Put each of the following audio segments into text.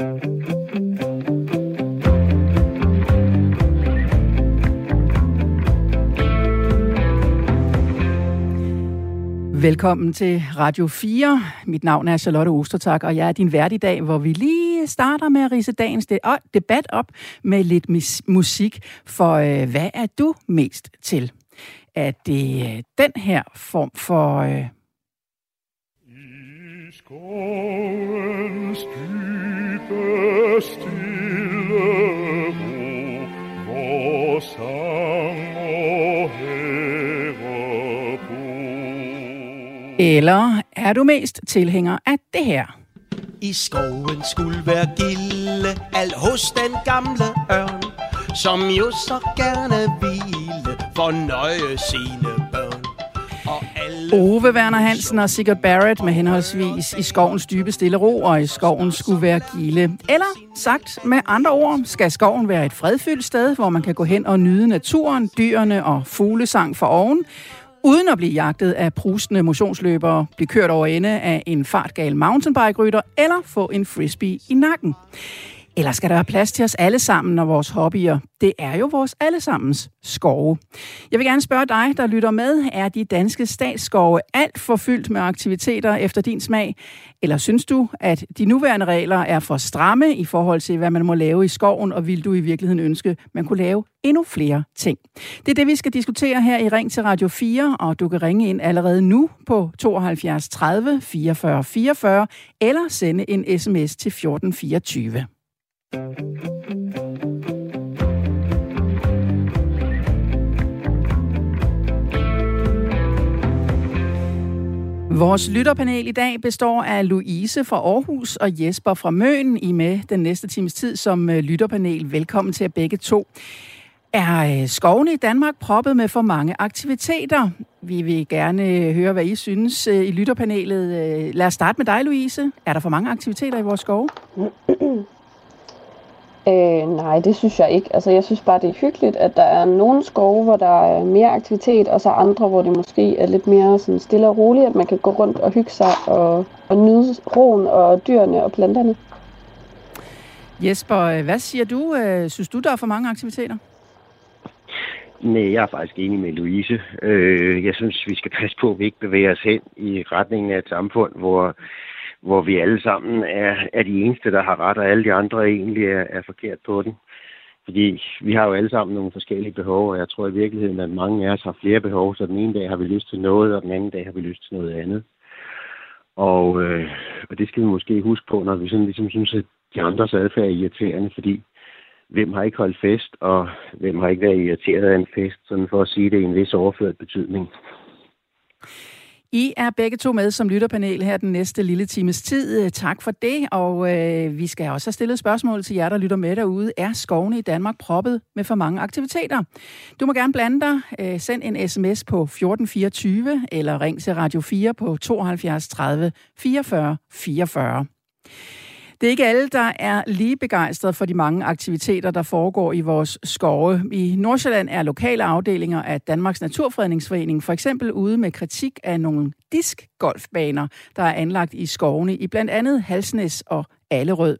Velkommen til Radio 4. Mit navn er Charlotte Ostertak, og jeg er din vært i dag, hvor vi lige starter med at rise dagens debat op med lidt musik. For øh, hvad er du mest til? Er det øh, den her form for... Øh... I skovens dybe eller er du mest tilhænger af det her? I skoven skulle være gilde, al hos den gamle ørn, som jo så gerne ville fornøje sine. Ove Werner Hansen og Sigurd Barrett med henholdsvis I skovens dybe stille ro og I skoven skulle være gilde. Eller sagt med andre ord, skal skoven være et fredfyldt sted, hvor man kan gå hen og nyde naturen, dyrene og fuglesang for oven, uden at blive jagtet af prustende motionsløbere, blive kørt over ende af en fartgal mountainbike-rytter eller få en frisbee i nakken. Eller skal der være plads til os alle sammen og vores hobbyer? Det er jo vores allesammens skove. Jeg vil gerne spørge dig, der lytter med. Er de danske statsskove alt for fyldt med aktiviteter efter din smag? Eller synes du, at de nuværende regler er for stramme i forhold til, hvad man må lave i skoven, og vil du i virkeligheden ønske, man kunne lave endnu flere ting? Det er det, vi skal diskutere her i Ring til Radio 4, og du kan ringe ind allerede nu på 72 30 44 44, eller sende en sms til 1424. Vores lytterpanel i dag består af Louise fra Aarhus og Jesper fra Møn. I med den næste times tid som øh, lytterpanel. Velkommen til jer begge to. Er øh, skovene i Danmark proppet med for mange aktiviteter? Vi vil gerne øh, høre, hvad I synes i lytterpanelet. Lad os starte med dig, Louise. Er der for mange aktiviteter i vores skove? Øh, nej, det synes jeg ikke. Altså, jeg synes bare, det er hyggeligt, at der er nogle skove, hvor der er mere aktivitet, og så andre, hvor det måske er lidt mere sådan stille og roligt, at man kan gå rundt og hygge sig og, og nyde roen og dyrene og planterne. Jesper, hvad siger du? Øh, synes du, der er for mange aktiviteter? Nej, jeg er faktisk enig med Louise. Øh, jeg synes, vi skal passe på, at vi ikke bevæger os hen i retningen af et samfund, hvor hvor vi alle sammen er, er de eneste, der har ret, og alle de andre egentlig er, er forkert på den. Fordi vi har jo alle sammen nogle forskellige behov, og jeg tror i virkeligheden, at mange af os har flere behov, så den ene dag har vi lyst til noget, og den anden dag har vi lyst til noget andet. Og, øh, og det skal vi måske huske på, når vi sådan ligesom synes, at de andres adfærd er irriterende, fordi hvem har ikke holdt fest, og hvem har ikke været irriteret af en fest, sådan for at sige det i en vis overført betydning. I er begge to med som lytterpanel her den næste lille times tid. Tak for det, og øh, vi skal også have stillet spørgsmål til jer, der lytter med derude. Er skovene i Danmark proppet med for mange aktiviteter? Du må gerne blande dig. Øh, send en sms på 1424 eller ring til Radio 4 på 72 30 44 44. Det er ikke alle, der er lige begejstrede for de mange aktiviteter, der foregår i vores skove. I Nordsjælland er lokale afdelinger af Danmarks Naturfredningsforening for eksempel ude med kritik af nogle diskgolfbaner, der er anlagt i skovene i blandt andet Halsnæs og Allerød.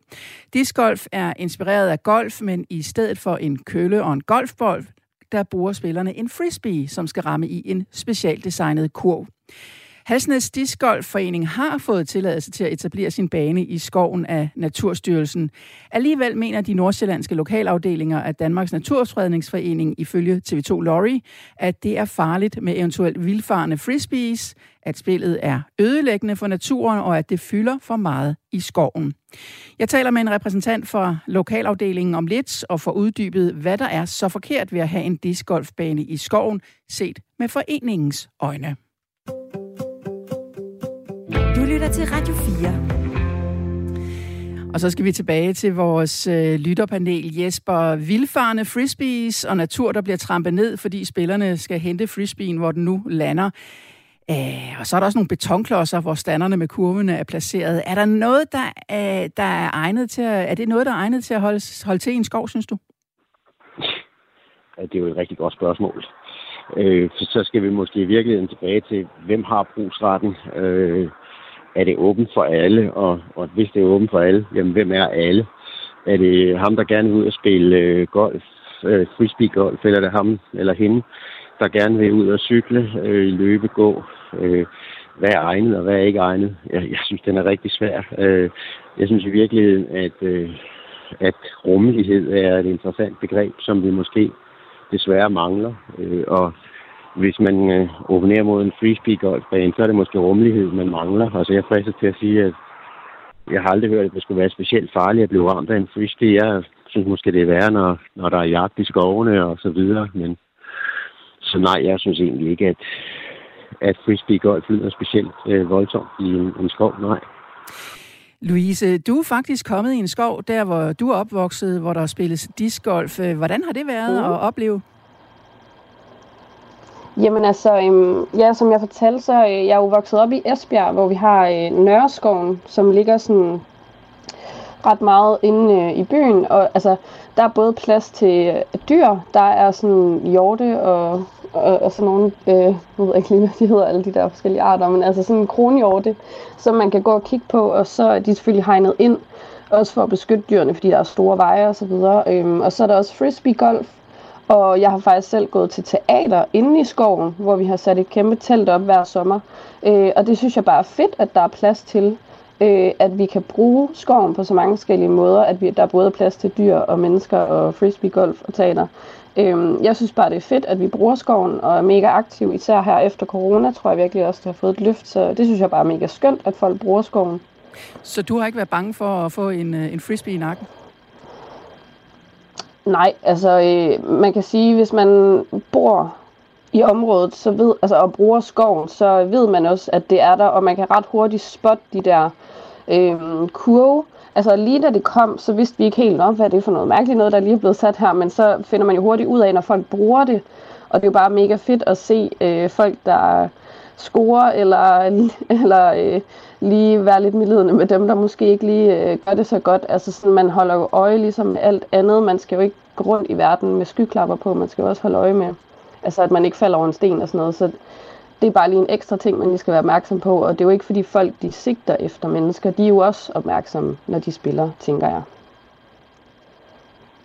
Discgolf er inspireret af golf, men i stedet for en kølle og en golfbold, der bruger spillerne en frisbee, som skal ramme i en specialdesignet kurv. Halsnæs Discgolfforening har fået tilladelse til at etablere sin bane i skoven af Naturstyrelsen. Alligevel mener de nordsjællandske lokalafdelinger af Danmarks Naturfredningsforening ifølge TV2 Lorry, at det er farligt med eventuelt vildfarende frisbees, at spillet er ødelæggende for naturen og at det fylder for meget i skoven. Jeg taler med en repræsentant for lokalafdelingen om lidt og får uddybet, hvad der er så forkert ved at have en discgolfbane i skoven, set med foreningens øjne. Du lytter til Radio 4. Og så skal vi tilbage til vores øh, lytterpanel. Jesper, vildfarne frisbees og natur, der bliver trampet ned, fordi spillerne skal hente frisbeen, hvor den nu lander. Æh, og så er der også nogle betonklodser, hvor standerne med kurvene er placeret. Er der noget, der er, der er egnet til at, er det noget, der er egnet til at holde, holde til i en skov, synes du? Ja, det er jo et rigtig godt spørgsmål. Øh, så skal vi måske i virkeligheden tilbage til, hvem har brugsretten? Øh, er det åbent for alle, og, og hvis det er åbent for alle, jamen hvem er alle? Er det ham, der gerne vil ud og spille øh, golf, øh, frisbee-golf, eller er det ham eller hende, der gerne vil ud og cykle, øh, løbe, gå, øh, hvad er egnet og hvad er ikke egnet? Jeg, jeg synes, den er rigtig svær. Øh, jeg synes i virkeligheden, at, øh, at rummelighed er et interessant begreb, som vi måske desværre mangler. Øh, og hvis man øh, openerer mod en frisbee-golfbane, så er det måske rummelighed, man mangler. Altså jeg fristet til at sige, at jeg har aldrig hørt, at det skulle være specielt farligt at blive ramt af en frisbee. Jeg synes måske, det er værre, når, når der er jagt i skovene og så videre. Men, så nej, jeg synes egentlig ikke, at, at frisbee-golf lyder specielt øh, voldsomt i en, en skov. Nej. Louise, du er faktisk kommet i en skov, der hvor du er opvokset, hvor der spilles discgolf. Hvordan har det været mm. at opleve? Jamen altså, øhm, ja, som jeg fortalte, så øh, jeg er jo vokset op i Esbjerg, hvor vi har øh, Nørreskoven, som ligger sådan ret meget inde øh, i byen. Og altså, der er både plads til øh, dyr, der er sådan hjorte og, og, og sådan nogle, øh, jeg ved ikke lige, hvad de hedder, alle de der forskellige arter, men altså sådan en kronhjorte, som man kan gå og kigge på, og så er de selvfølgelig hegnet ind, også for at beskytte dyrene, fordi der er store veje og så videre. Øhm, og så er der også frisbee golf, og jeg har faktisk selv gået til teater inde i skoven, hvor vi har sat et kæmpe telt op hver sommer. Øh, og det synes jeg bare er fedt, at der er plads til, øh, at vi kan bruge skoven på så mange forskellige måder, at vi, der er både plads til dyr og mennesker og frisbee, golf og teater. Øh, jeg synes bare, det er fedt, at vi bruger skoven og er mega aktiv, især her efter corona, tror jeg virkelig også, det har fået et løft. Så det synes jeg bare er mega skønt, at folk bruger skoven. Så du har ikke været bange for at få en, øh, en frisbee i nakken? Nej, altså øh, man kan sige, hvis man bor i området så ved, altså, og bruger skoven, så ved man også, at det er der, og man kan ret hurtigt spotte de der øh, kurve. Altså lige da det kom, så vidste vi ikke helt nok, hvad det er for noget mærkeligt noget, der lige er blevet sat her, men så finder man jo hurtigt ud af, når folk bruger det, og det er jo bare mega fedt at se øh, folk, der score, eller, eller øh, lige være lidt medlidende med dem, der måske ikke lige øh, gør det så godt. Altså sådan, man holder jo øje ligesom med alt andet. Man skal jo ikke gå rundt i verden med skyklapper på, man skal jo også holde øje med, altså at man ikke falder over en sten og sådan noget. Så det er bare lige en ekstra ting, man lige skal være opmærksom på, og det er jo ikke fordi folk, de sigter efter mennesker, de er jo også opmærksomme, når de spiller, tænker jeg.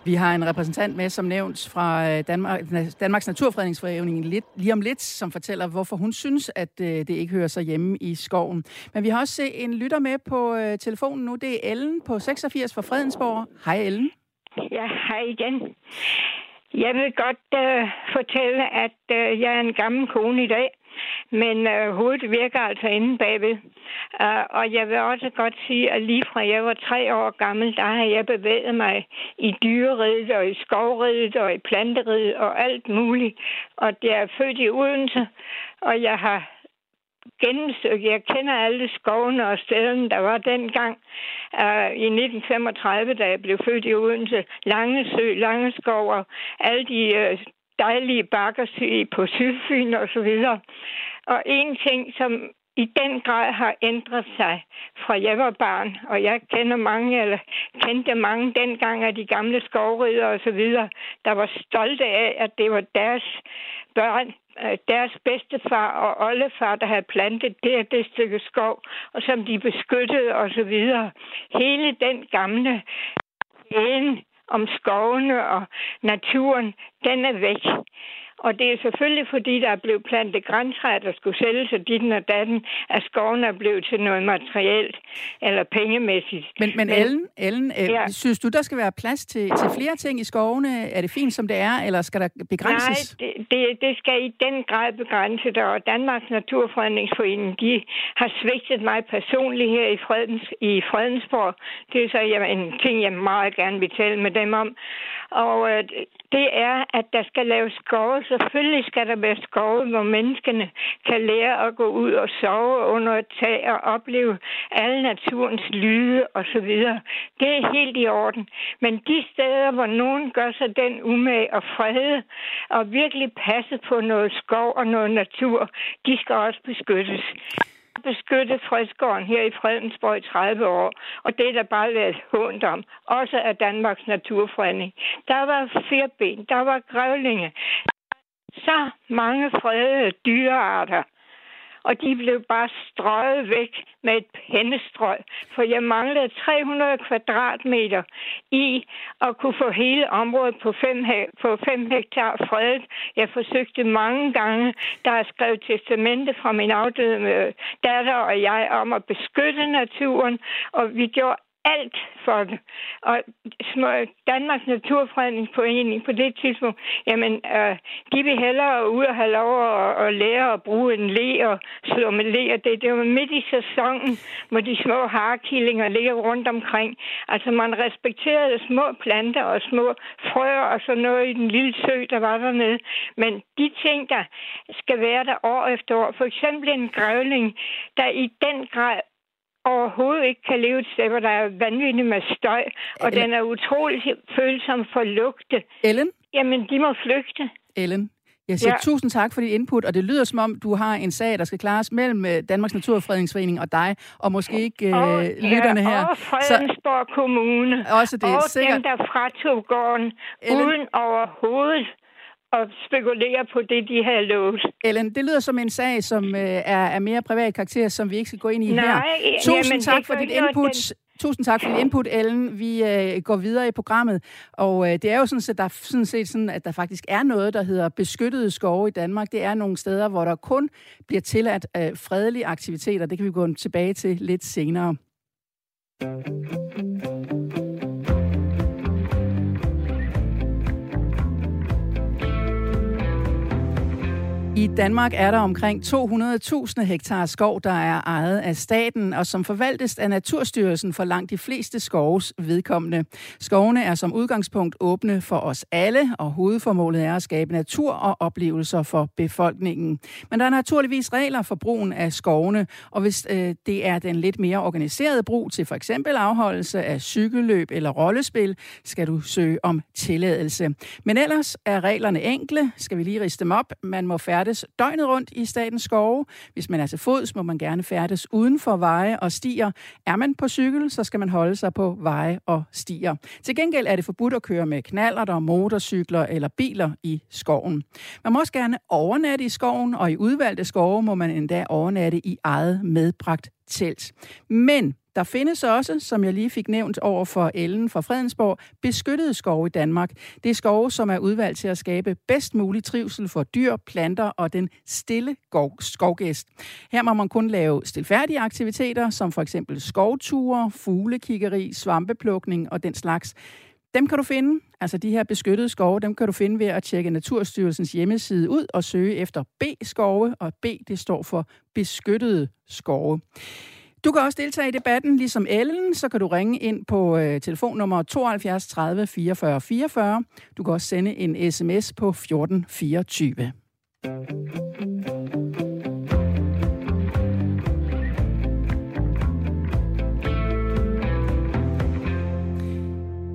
Vi har en repræsentant med, som nævnt fra øh, Danmark, Danmarks Naturfredningsforening lidt, lige om lidt, som fortæller, hvorfor hun synes, at øh, det ikke hører sig hjemme i skoven. Men vi har også en lytter med på øh, telefonen nu. Det er Ellen på 86 fra Fredensborg. Hej Ellen. Ja, hej igen. Jeg vil godt uh, fortælle, at uh, jeg er en gammel kone i dag, men øh, hovedet virker altså inde bagved. Uh, og jeg vil også godt sige, at lige fra jeg var tre år gammel, der har jeg bevæget mig i dyreriddet og i skovriddet og i planteriddet og alt muligt. Og jeg er født i Odense, og jeg har gennemsøgt. Jeg kender alle skovene og stederne, der var dengang uh, i 1935, da jeg blev født i Odense. Lange sø, lange skov og alle de uh, dejlige bakker på Sydfyn og så videre. Og en ting, som i den grad har ændret sig fra jeg var barn, og jeg kender mange, eller kendte mange dengang af de gamle skovrider og så videre, der var stolte af, at det var deres børn, øh, deres bedstefar og oldefar, der havde plantet det det stykke skov, og som de beskyttede og så videre. Hele den gamle en om skovene og naturen, den er væk. Og det er selvfølgelig, fordi der er blevet plantet græntræer, der skulle sælges af dit og datten, at skoven er blevet til noget materielt eller pengemæssigt. Men, men, men Ellen, Ellen øh, ja. synes du, der skal være plads til, til flere ting i skovene? Er det fint, som det er, eller skal der begrænses? Nej, det, det, det skal i den grad begrænse det, og Danmarks Naturfredningsforening, de har svigtet mig personligt her i, Fredens, i Fredensborg. Det er så jamen, en ting, jeg meget gerne vil tale med dem om. Og øh, det er, at der skal laves skove. Selvfølgelig skal der være skove, hvor menneskene kan lære at gå ud og sove under et tag og opleve alle naturens lyde osv. Det er helt i orden. Men de steder, hvor nogen gør sig den umage og frede og virkelig passe på noget skov og noget natur, de skal også beskyttes beskyttet Fredskåren her i Fredensborg i 30 år, og det er der bare været hånd om. Også af Danmarks Naturfredning. Der var firben, der var grævlinge. Så mange fredede dyrearter og de blev bare strøget væk med et pennestrøg, for jeg manglede 300 kvadratmeter i at kunne få hele området på 5, på 5 hektar fredet. Jeg forsøgte mange gange, der er skrevet testamente fra min afdøde øh, datter og jeg om at beskytte naturen, og vi gjorde alt for det. Og Danmarks Naturfredningsforening på det tidspunkt, jamen, øh, de vil hellere ud og have lov at, at lære at bruge en le og slå med le, og det, det var midt i sæsonen, hvor de små harkillinger ligger rundt omkring. Altså, man respekterede små planter og små frøer og sådan noget i den lille sø, der var dernede. Men de ting, der skal være der år efter år, for eksempel en grævling, der i den grad overhovedet ikke kan leve et sted, hvor der er vanvittigt med støj, og Ellen. den er utrolig følsom for lugte. Ellen? Jamen, de må flygte. Ellen, jeg siger ja. tusind tak for dit input, og det lyder som om, du har en sag, der skal klares mellem øh, Danmarks Naturfredningsforening og dig, og måske ikke uh, og, lytterne her. Og Fredensborg Så, Kommune. Også det, og sikkert. dem, der fratog gården, Ellen. uden overhovedet og spekulere på det, de havde lovet. Ellen, det lyder som en sag, som øh, er, er mere privat karakter, som vi ikke skal gå ind i Nej, her. Tusind jamen, tak for dit input. Den... Tusind tak for dit input, Ellen. Vi øh, går videre i programmet, og øh, det er jo sådan, at der sådan set sådan, at der faktisk er noget, der hedder beskyttede skove i Danmark. Det er nogle steder, hvor der kun bliver tilladt øh, fredelige aktiviteter. Det kan vi gå tilbage til lidt senere. I Danmark er der omkring 200.000 hektar skov, der er ejet af staten, og som forvaltes af Naturstyrelsen for langt de fleste skovs vedkommende. Skovene er som udgangspunkt åbne for os alle, og hovedformålet er at skabe natur og oplevelser for befolkningen. Men der er naturligvis regler for brugen af skovene, og hvis øh, det er den lidt mere organiserede brug til for eksempel afholdelse af cykelløb eller rollespil, skal du søge om tilladelse. Men ellers er reglerne enkle. Skal vi lige riste dem op? Man må færdig færdes døgnet rundt i statens skove. Hvis man er til fods, må man gerne færdes uden for veje og stier. Er man på cykel, så skal man holde sig på veje og stier. Til gengæld er det forbudt at køre med knaller, motorcykler eller biler i skoven. Man må også gerne overnatte i skoven, og i udvalgte skove må man endda overnatte i eget medbragt telt. Men der findes også, som jeg lige fik nævnt over for Ellen fra Fredensborg, beskyttede skove i Danmark. Det er skove, som er udvalgt til at skabe bedst mulig trivsel for dyr, planter og den stille skovgæst. Her må man kun lave stilfærdige aktiviteter, som for eksempel skovture, fuglekiggeri, svampeplukning og den slags. Dem kan du finde, altså de her beskyttede skove, dem kan du finde ved at tjekke Naturstyrelsens hjemmeside ud og søge efter B-skove, og B det står for beskyttede skove. Du kan også deltage i debatten, ligesom Ellen, så kan du ringe ind på øh, telefonnummer 72 30 44 44. Du kan også sende en sms på 1424.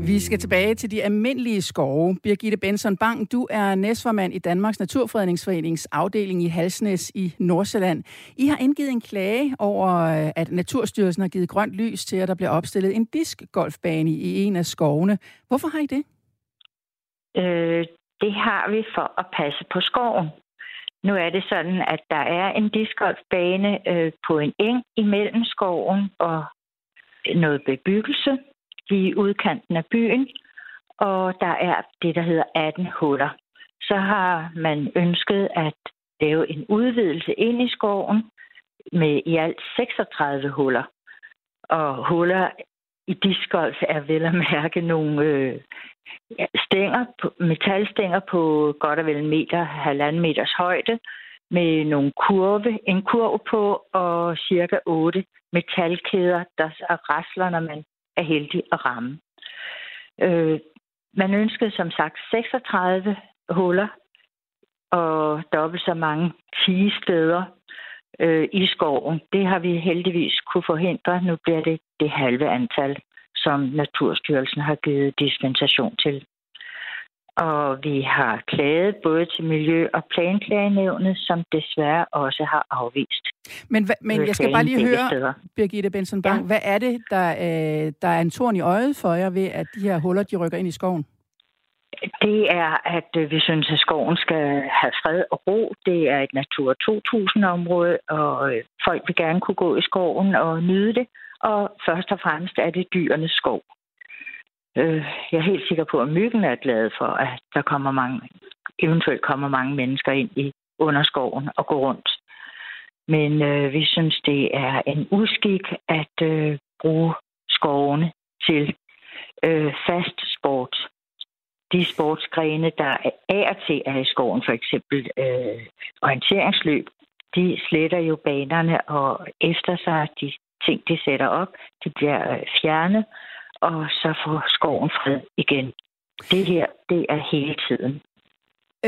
Vi skal tilbage til de almindelige skove. Birgitte Benson Bang, du er næstformand i Danmarks Naturfredningsforenings afdeling i Halsnæs i Nordsjælland. I har indgivet en klage over, øh, at Naturstyrelsen har givet grønt lys til, at der bliver opstillet en diskgolfbane i en af skovene. Hvorfor har I det? Øh, det har vi for at passe på skoven. Nu er det sådan, at der er en diskgolfbane øh, på en eng imellem skoven og noget bebyggelse i udkanten af byen, og der er det, der hedder 18 huller. Så har man ønsket at lave en udvidelse ind i skoven med i alt 36 huller. Og huller i diskolf er vel at mærke nogle øh, stænger, metalstænger på godt og vel en meter, halvanden meters højde, med nogle kurve, en kurv på og cirka otte metalkæder, der rasler, når man er heldig at ramme. Øh, man ønskede som sagt 36 huller og dobbelt så mange 10 steder øh, i skoven. Det har vi heldigvis kunne forhindre. Nu bliver det det halve antal, som Naturstyrelsen har givet dispensation til. Og vi har klaget både til Miljø- og Planklagenævnet, som desværre også har afvist. Men, men jeg skal bare lige høre, steder. Birgitte Benson Bang, ja. hvad er det, der, øh, der er en torn i øjet for jer ved, at de her huller de rykker ind i skoven? Det er, at øh, vi synes, at skoven skal have fred og ro. Det er et Natur 2000-område, og øh, folk vil gerne kunne gå i skoven og nyde det. Og først og fremmest er det dyrenes skov. Øh, jeg er helt sikker på, at myggen er glad for, at der kommer mange, eventuelt kommer mange mennesker ind i underskoven og går rundt. Men øh, vi synes, det er en uskik at øh, bruge skovene til øh, fast sport. De sportsgrene, der er af til er i skoven, for eksempel øh, orienteringsløb, de sletter jo banerne, og efter sig de ting, de sætter op, de bliver øh, fjernet, og så får skoven fred igen. Det her, det er hele tiden.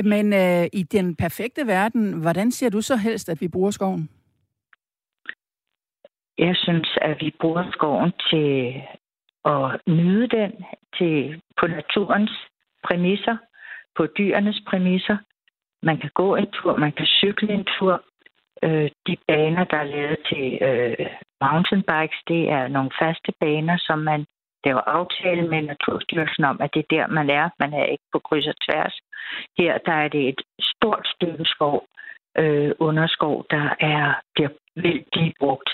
Men øh, i den perfekte verden, hvordan ser du så helst, at vi bruger skoven? Jeg synes, at vi bruger skoven til at nyde den til, på naturens præmisser, på dyrenes præmisser. Man kan gå en tur, man kan cykle en tur. Øh, de baner, der er lavet til øh, mountainbikes, det er nogle faste baner, som man laver aftale med Naturstyrelsen om, at det er der, man er. Man er ikke på kryds og tværs. Her der er det et stort stykke skov, øh, underskov, der er, bliver vildt brugt.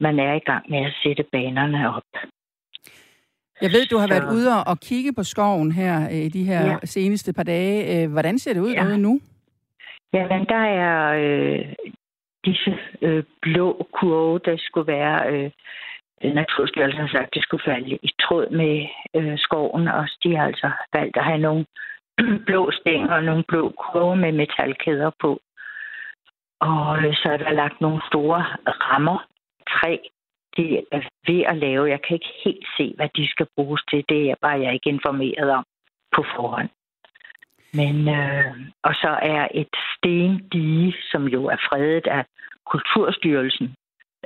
Man er i gang med at sætte banerne op. Jeg ved, du har så... været ude og kigge på skoven her øh, i de her ja. seneste par dage. Øh, hvordan ser det ud ja. derude nu? Jamen, der er øh, disse øh, blå kurve, der skulle være... Øh, Naturstyrelsen har sagt, at det skulle falde i tråd med øh, skoven, og de har altså valgt at have nogle blå stænger og nogle blå kurve med metalkæder på. Og øh, så er der lagt nogle store rammer, træ, de er ved at lave. Jeg kan ikke helt se, hvad de skal bruges til. Det var jeg ikke informeret om på forhånd. Men, øh, og så er et stendige, som jo er fredet af Kulturstyrelsen,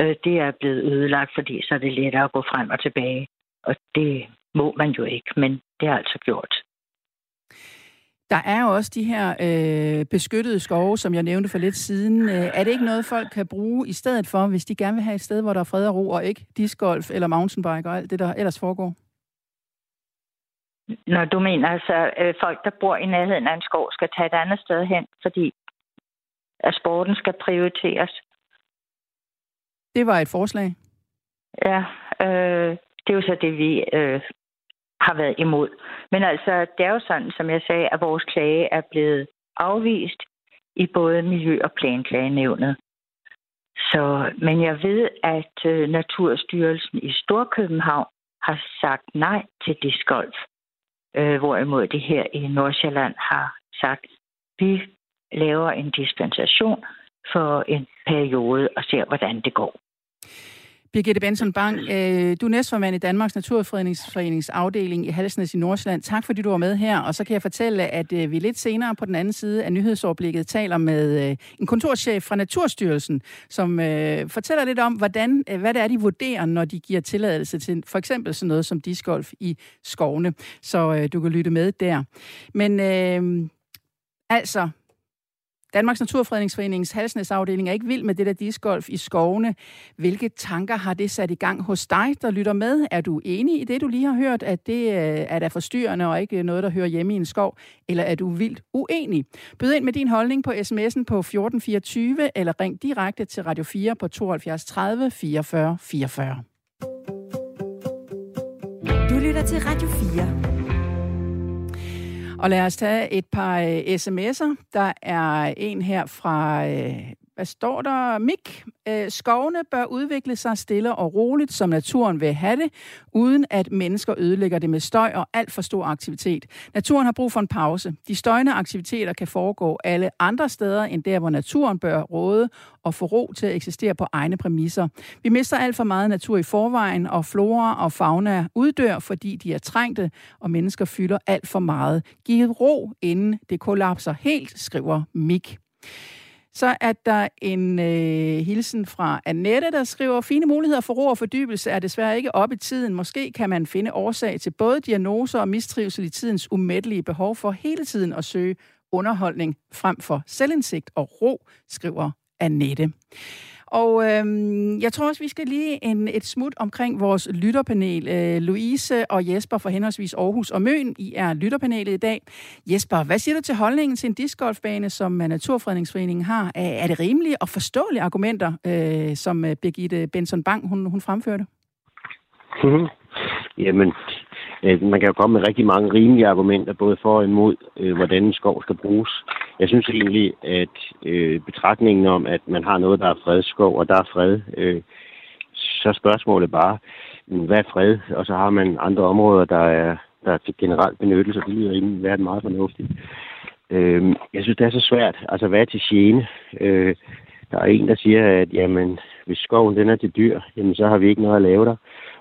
øh, det er blevet ødelagt, fordi så er det lettere at gå frem og tilbage. Og det må man jo ikke, men det er altså gjort. Der er jo også de her øh, beskyttede skove, som jeg nævnte for lidt siden. Øh, er det ikke noget, folk kan bruge i stedet for, hvis de gerne vil have et sted, hvor der er fred og ro, og ikke discgolf eller mountainbike og alt det, der ellers foregår? Når du mener altså, øh, folk, der bor i nærheden af en skov, skal tage et andet sted hen, fordi at sporten skal prioriteres. Det var et forslag. Ja, øh, det er jo så det, vi øh, har været imod. Men altså, det er jo sådan, som jeg sagde, at vores klage er blevet afvist i både Miljø- og Planklagenævnet. Så, men jeg ved, at øh, Naturstyrelsen i Storkøbenhavn har sagt nej til discgolf. Øh, hvorimod det her i Nordsjælland har sagt, vi laver en dispensation for en periode og ser, hvordan det går. Birgitte Benson Bang, øh, du er næstformand i Danmarks Naturfredningsforenings afdeling i Halsnæs i Nordsjælland. Tak fordi du var med her, og så kan jeg fortælle, at øh, vi lidt senere på den anden side af nyhedsoverblikket taler med øh, en kontorchef fra Naturstyrelsen, som øh, fortæller lidt om, hvordan, øh, hvad det er, de vurderer, når de giver tilladelse til for eksempel sådan noget som discgolf i skovene. Så øh, du kan lytte med der. Men øh, altså, Danmarks Naturfredningsforeningens Halsnæsafdeling er ikke vild med det der discgolf i skovene. Hvilke tanker har det sat i gang hos dig, der lytter med? Er du enig i det, du lige har hørt, at det øh, er da forstyrrende og ikke noget, der hører hjemme i en skov? Eller er du vildt uenig? Byd ind med din holdning på sms'en på 1424, eller ring direkte til Radio 4 på 72 30 44 44. Du lytter til Radio 4. Og lad os tage et par øh, sms'er. Der er en her fra øh, hvad står der? Mik. Øh, skovene bør udvikle sig stille og roligt, som naturen vil have det, uden at mennesker ødelægger det med støj og alt for stor aktivitet. Naturen har brug for en pause. De støjende aktiviteter kan foregå alle andre steder, end der, hvor naturen bør råde og få ro til at eksistere på egne præmisser. Vi mister alt for meget natur i forvejen, og flora og fauna uddør, fordi de er trængte, og mennesker fylder alt for meget. Giv ro, inden det kollapser helt, skriver Mik. Så er der en øh, hilsen fra Annette, der skriver, fine muligheder for ro og fordybelse er desværre ikke op i tiden. Måske kan man finde årsag til både diagnoser og mistrivsel i tidens umættelige behov for hele tiden at søge underholdning frem for selvindsigt og ro, skriver Annette. Og øhm, jeg tror også, vi skal lige en, et smut omkring vores lytterpanel. Øh, Louise og Jesper fra henholdsvis Aarhus og Møn, I er lytterpanelet i dag. Jesper, hvad siger du til holdningen til en discgolfbane, som øh, Naturfredningsforeningen har? Er, er det rimelige og forståelige argumenter, øh, som øh, Birgitte Benson Bang hun, hun fremførte? Mm-hmm. Jamen, øh, man kan jo komme med rigtig mange rimelige argumenter, både for og imod, øh, hvordan en skov skal bruges. Jeg synes egentlig, at øh, betragtningen om, at man har noget, der er fredskov, og der er fred, øh, så spørgsmålet bare, mm, hvad er fred? Og så har man andre områder, der er, der er til generelt benyttelse, det lyder egentlig været meget fornuftigt. Øh, jeg synes, det er så svært. Altså, hvad er til gene? Øh, der er en, der siger, at jamen, hvis skoven den er til dyr, jamen, så har vi ikke noget at lave der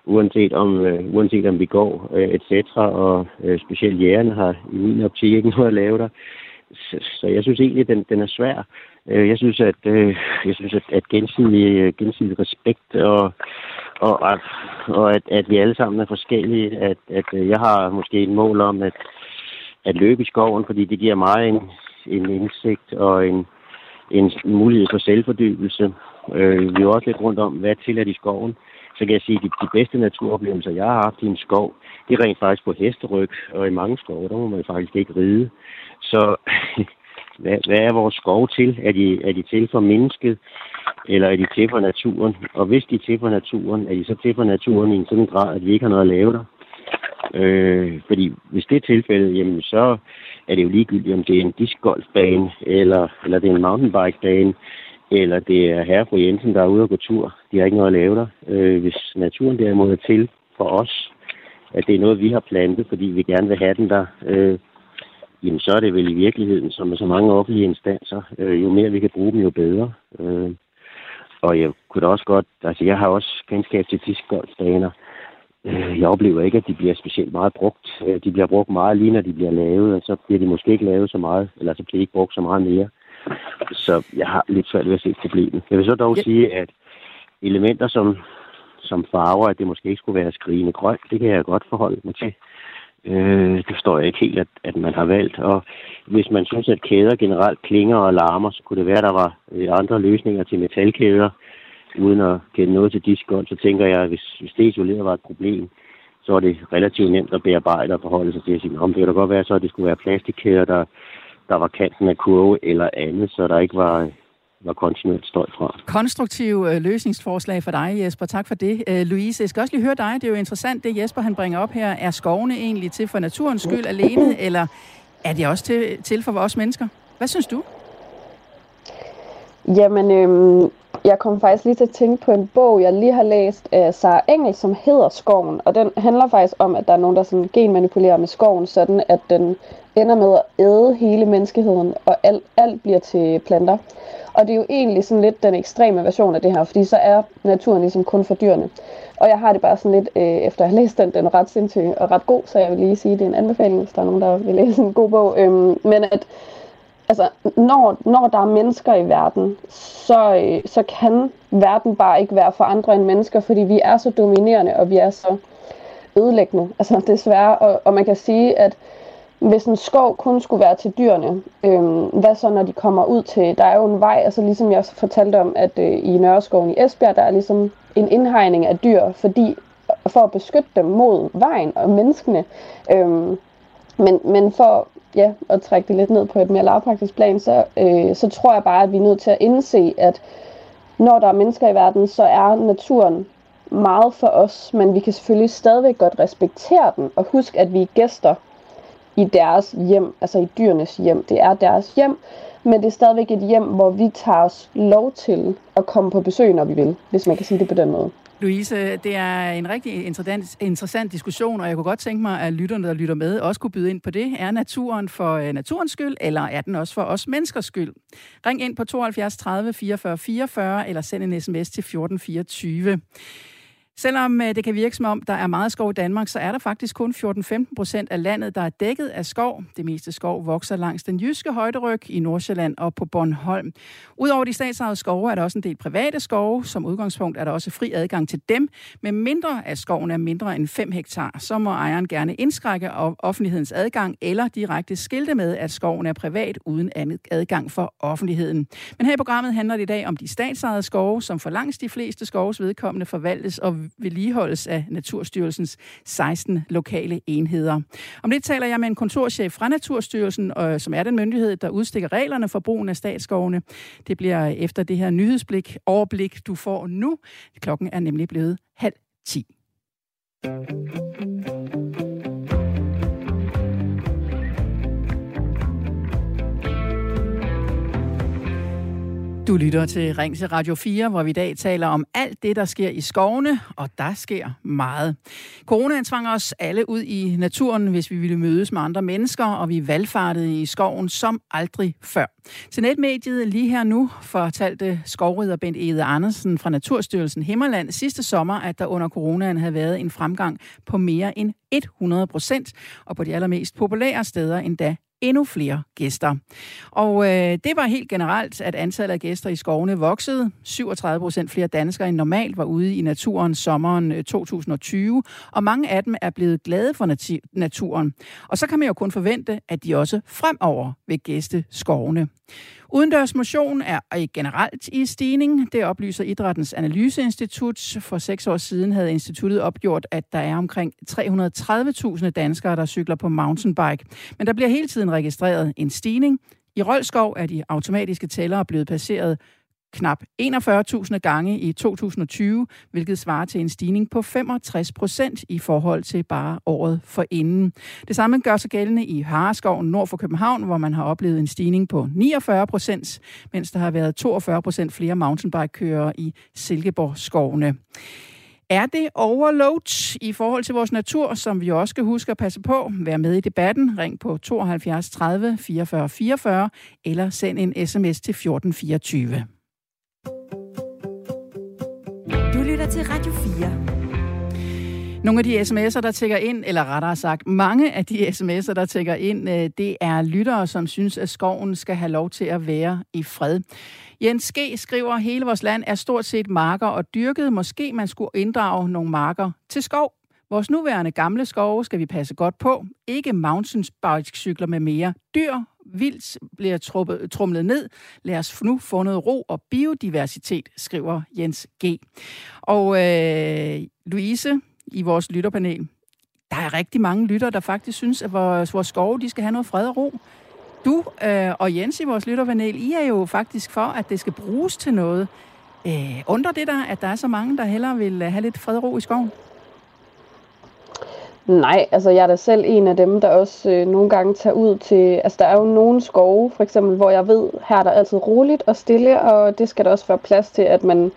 uanset om, øh, uanset om vi går, øh, et cetera, og øh, specielt jægerne har i min optik ikke noget at lave der. Så, så jeg synes egentlig, den, den er svær. Øh, jeg synes, at, øh, jeg synes, at, at gensidig, øh, gensidig respekt og, og, at, og at, at vi alle sammen er forskellige, at, at øh, jeg har måske et mål om at, at løbe i skoven, fordi det giver mig en, en indsigt og en, en mulighed for selvfordybelse. Øh, vi er også lidt rundt om, hvad til i skoven så kan jeg sige, at de, de bedste naturoplevelser, jeg har haft i en skov, det er rent faktisk på hesteryg, og i mange skove, der må man faktisk ikke ride. Så hvad, hvad er vores skov til? Er de, er de til for mennesket, eller er de til for naturen? Og hvis de er til for naturen, er de så til for naturen i en sådan grad, at vi ikke har noget at lave der? Øh, fordi hvis det er tilfældet, jamen så er det jo ligegyldigt, om det er en discgolfbane, eller, eller det er en mountainbikebane, eller det er herre fru Jensen, der er ude og gå tur. De har ikke noget at lave der. Øh, hvis naturen derimod er til for os, at det er noget, vi har plantet, fordi vi gerne vil have den der, øh, jamen så er det vel i virkeligheden, som med så mange offentlige instanser, øh, jo mere vi kan bruge dem, jo bedre. Øh, og jeg kunne da også godt, altså jeg har også kendskab til diskgolfbaner. Øh, jeg oplever ikke, at de bliver specielt meget brugt. Øh, de bliver brugt meget lige, når de bliver lavet, og så bliver de måske ikke lavet så meget, eller så bliver de ikke brugt så meget mere. Så jeg har lidt svært ved at se problemet. Jeg vil så dog ja. sige, at elementer som, som farver, at det måske ikke skulle være skrigende grønt, det kan jeg godt forholde mig til. Øh, det forstår jeg ikke helt, at, at man har valgt. Og hvis man synes, at kæder generelt klinger og larmer, så kunne det være, at der var øh, andre løsninger til metalkæder, uden at kende noget til diskgolf, så tænker jeg, at hvis, hvis det isoleret var et problem, så er det relativt nemt at bearbejde og forholde sig til at sige, om det kan da godt være så, at det skulle være plastikkæder, der der var kanten af kurve eller andet, så der ikke var, var kontinuert støj fra. Konstruktiv øh, løsningsforslag for dig, Jesper. Tak for det. Øh, Louise, jeg skal også lige høre dig. Det er jo interessant, det Jesper han bringer op her. Er skovene egentlig til for naturens skyld alene, eller er de også til, til for os mennesker? Hvad synes du? Jamen, øhm, jeg kom faktisk lige til at tænke på en bog, jeg lige har læst af Sara Engel, som hedder Skoven. Og den handler faktisk om, at der er nogen, der sådan genmanipulerer med skoven, sådan at den ender med at æde hele menneskeheden, og alt, alt bliver til planter. Og det er jo egentlig sådan lidt den ekstreme version af det her, fordi så er naturen ligesom kun for dyrene. Og jeg har det bare sådan lidt, øh, efter at have læst den, den er ret sindssyg og ret god, så jeg vil lige sige, at det er en anbefaling, hvis der er nogen, der vil læse en god bog. Øhm, men at altså, når, når der er mennesker i verden, så, øh, så kan verden bare ikke være for andre end mennesker, fordi vi er så dominerende, og vi er så ødelæggende. Altså desværre, og, og man kan sige, at hvis en skov kun skulle være til dyrene, øh, hvad så når de kommer ud til, der er jo en vej, altså ligesom jeg også fortalte om, at øh, i Nørreskoven i Esbjerg, der er ligesom en indhegning af dyr, fordi for at beskytte dem mod vejen og menneskene. Øh, men, men for ja, at trække det lidt ned på et mere lavpraktisk plan, så, øh, så tror jeg bare, at vi er nødt til at indse, at når der er mennesker i verden, så er naturen meget for os, men vi kan selvfølgelig stadigvæk godt respektere den, og huske, at vi er gæster i deres hjem, altså i dyrenes hjem. Det er deres hjem, men det er stadigvæk et hjem, hvor vi tager os lov til at komme på besøg, når vi vil, hvis man kan sige det på den måde. Louise, det er en rigtig interessant, interessant diskussion, og jeg kunne godt tænke mig, at lytterne, der lytter med, også kunne byde ind på det. Er naturen for øh, naturens skyld, eller er den også for os menneskers skyld? Ring ind på 72 30 44 44, eller send en sms til 1424. Selvom øh, det kan virke som om, der er meget skov i Danmark, så er der faktisk kun 14-15 procent af landet, der er dækket af skov. Det meste skov vokser langs den jyske højderyg i Nordsjælland og på Bornholm. Udover de statsejede skove er der også en del private skove. Som udgangspunkt er der også fri adgang til dem. Men mindre af skoven er mindre end 5 hektar, så må ejeren gerne indskrække offentlighedens adgang eller direkte skilte med, at skoven er privat uden andet adgang for offentligheden. Men her i programmet handler det i dag om de statsejede skove, som for langt de fleste skoves vedkommende forvaltes og vedligeholdes af Naturstyrelsens 16 lokale enheder. Om det taler jeg med en kontorchef fra Naturstyrelsen, som er den myndighed, der udstikker reglerne for brugen af statsskovene. Det bliver efter det her nyhedsblik, overblik, du får nu. Klokken er nemlig blevet halv ti. Du lytter til Ring til Radio 4, hvor vi i dag taler om alt det, der sker i skovene, og der sker meget. Coronaen tvang os alle ud i naturen, hvis vi ville mødes med andre mennesker, og vi valgfartede i skoven som aldrig før. Til netmediet lige her nu fortalte skovrider Bent Ede Andersen fra Naturstyrelsen Himmerland sidste sommer, at der under coronaen havde været en fremgang på mere end 100 procent, og på de allermest populære steder endda endnu flere gæster. Og øh, det var helt generelt, at antallet af gæster i skovene voksede. 37 procent flere danskere end normalt var ude i naturen sommeren øh, 2020, og mange af dem er blevet glade for nat- naturen. Og så kan man jo kun forvente, at de også fremover vil gæste skovene. Udendørs motion er generelt i stigning. Det oplyser Idrættens Analyseinstitut. For seks år siden havde instituttet opgjort, at der er omkring 330.000 danskere, der cykler på mountainbike. Men der bliver hele tiden registreret en stigning. I Rolskov er de automatiske tællere blevet passeret knap 41.000 gange i 2020, hvilket svarer til en stigning på 65 procent i forhold til bare året for inden. Det samme gør sig gældende i Hareskoven nord for København, hvor man har oplevet en stigning på 49 procent, mens der har været 42 procent flere mountainbike-kørere i Silkeborg-skovene. Er det overload i forhold til vores natur, som vi også skal huske at passe på? Vær med i debatten. Ring på 72 30 44 44 eller send en sms til 1424. lytter til Radio 4. Nogle af de sms'er, der tækker ind, eller rettere sagt, mange af de sms'er, der tækker ind, øh, det er lyttere, som synes, at skoven skal have lov til at være i fred. Jens G. skriver, at hele vores land er stort set marker og dyrket. Måske man skulle inddrage nogle marker til skov. Vores nuværende gamle skove skal vi passe godt på. Ikke mountainbike-cykler med mere. Dyr, vildt bliver truppet, trumlet ned. Lad os nu få noget ro og biodiversitet, skriver Jens G. Og øh, Louise i vores lytterpanel. Der er rigtig mange lytter, der faktisk synes, at vores, vores skove de skal have noget fred og ro. Du øh, og Jens i vores lytterpanel, I er jo faktisk for, at det skal bruges til noget. Øh, undrer det der, at der er så mange, der hellere vil øh, have lidt fred og ro i skoven? Nej, altså jeg er da selv en af dem, der også øh, nogle gange tager ud til... Altså der er jo nogle skove, for eksempel, hvor jeg ved, her er der altid roligt og stille, og det skal der også være plads til, at man...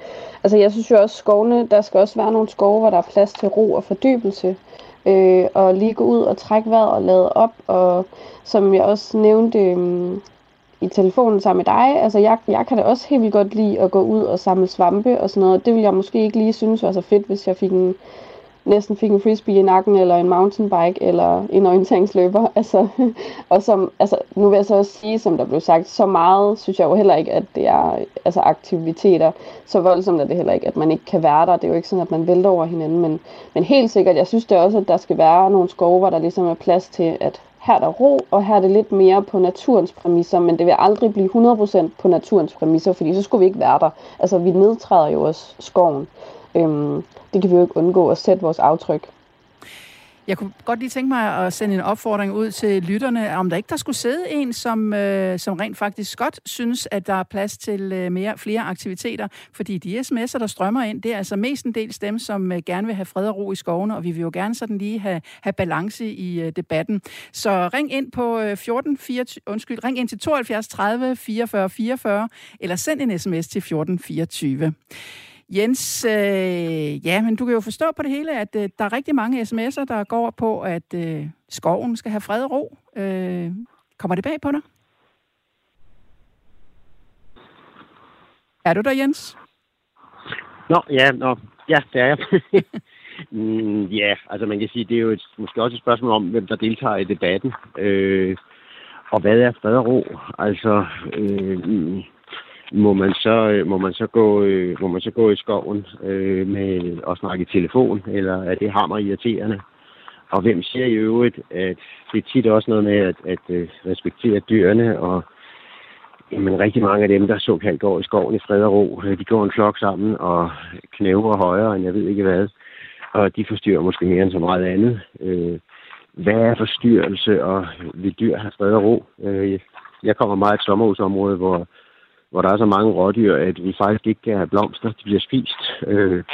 Altså jeg synes jo også, skovene, der skal også være nogle skove, hvor der er plads til ro og fordybelse. Øh, og lige gå ud og trække vejret og lade op, og som jeg også nævnte øh, i telefonen sammen med dig, altså jeg, jeg kan da også helt vildt godt lide at gå ud og samle svampe og sådan noget. Det vil jeg måske ikke lige synes var så fedt, hvis jeg fik en næsten fik en frisbee i nakken, eller en mountainbike, eller en orienteringsløber. Altså, og som, altså, nu vil jeg så også sige, som der blev sagt, så meget synes jeg jo heller ikke, at det er altså aktiviteter. Så voldsomt er det heller ikke, at man ikke kan være der. Det er jo ikke sådan, at man vælter over hinanden. Men, men helt sikkert, jeg synes det også, at der skal være nogle skove, hvor der ligesom er plads til, at her er der ro, og her er det lidt mere på naturens præmisser, men det vil aldrig blive 100% på naturens præmisser, fordi så skulle vi ikke være der. Altså, vi nedtræder jo også skoven. Øhm, det kan vi jo ikke undgå at sætte vores aftryk. Jeg kunne godt lige tænke mig at sende en opfordring ud til lytterne, om der ikke der skulle sidde en, som, øh, som rent faktisk godt synes, at der er plads til øh, mere, flere aktiviteter. Fordi de sms'er, der strømmer ind, det er altså mest en del dem, som øh, gerne vil have fred og ro i skovene, og vi vil jo gerne sådan lige have, have balance i øh, debatten. Så ring ind på øh, 14 24, undskyld, ring ind til 72 30 44 44, eller send en sms til 14 24. Jens, øh, ja, men du kan jo forstå på det hele, at øh, der er rigtig mange sms'er, der går på, at øh, skoven skal have fred og ro. Øh, kommer det bag på dig? Er du der, Jens? Nå, ja, nå. Ja, det er jeg. mm, ja, altså man kan sige, det er jo et, måske også et spørgsmål om, hvem der deltager i debatten. Øh, og hvad er fred og ro? Altså, øh, mm, må man så øh, må man så gå øh, må man så gå i skoven øh, med at snakke i telefon eller er det hammer irriterende? Og hvem siger i øvrigt at det er tit også noget med at, at øh, respektere dyrene og jamen, rigtig mange af dem der såkaldt går i skoven i fred og ro de går en flok sammen og knæver højere end jeg ved ikke hvad og de forstyrrer måske mere end så meget andet. Øh, hvad er forstyrrelse og vil dyr have fred og ro? Øh, jeg kommer meget et sommerhusområde hvor hvor der er så mange rådyr, at vi faktisk ikke kan have blomster. De bliver spist. Øh,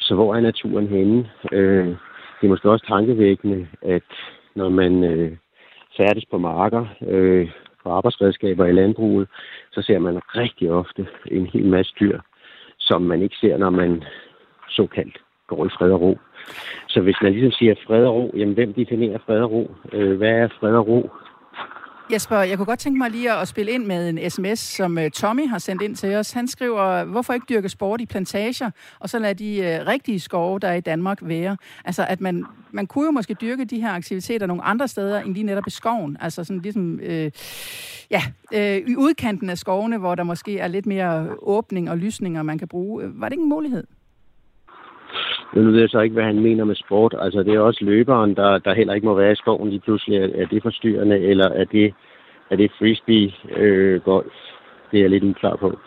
så hvor er naturen henne? Øh, det er måske også tankevækkende, at når man øh, færdes på marker, øh, på arbejdsredskaber i landbruget, så ser man rigtig ofte en hel masse dyr, som man ikke ser, når man såkaldt går i fred og ro. Så hvis man ligesom siger fred og ro, jamen hvem definerer fred og ro? Øh, hvad er fred og ro? Jesper, jeg kunne godt tænke mig lige at spille ind med en sms, som øh, Tommy har sendt ind til os. Han skriver, hvorfor ikke dyrke sport i plantager, og så lade de øh, rigtige skove, der er i Danmark, være? Altså, at man, man kunne jo måske dyrke de her aktiviteter nogle andre steder, end lige netop i skoven. Altså sådan ligesom, øh, ja, øh, i udkanten af skovene, hvor der måske er lidt mere åbning og lysninger, man kan bruge. Var det ikke en mulighed? Men Nu ved jeg så ikke, hvad han mener med sport. Altså, det er også løberen, der, der heller ikke må være i skoven lige pludselig. Er det forstyrrende, eller er det, er det frisbee-golf? Øh, det er jeg lidt uklar på.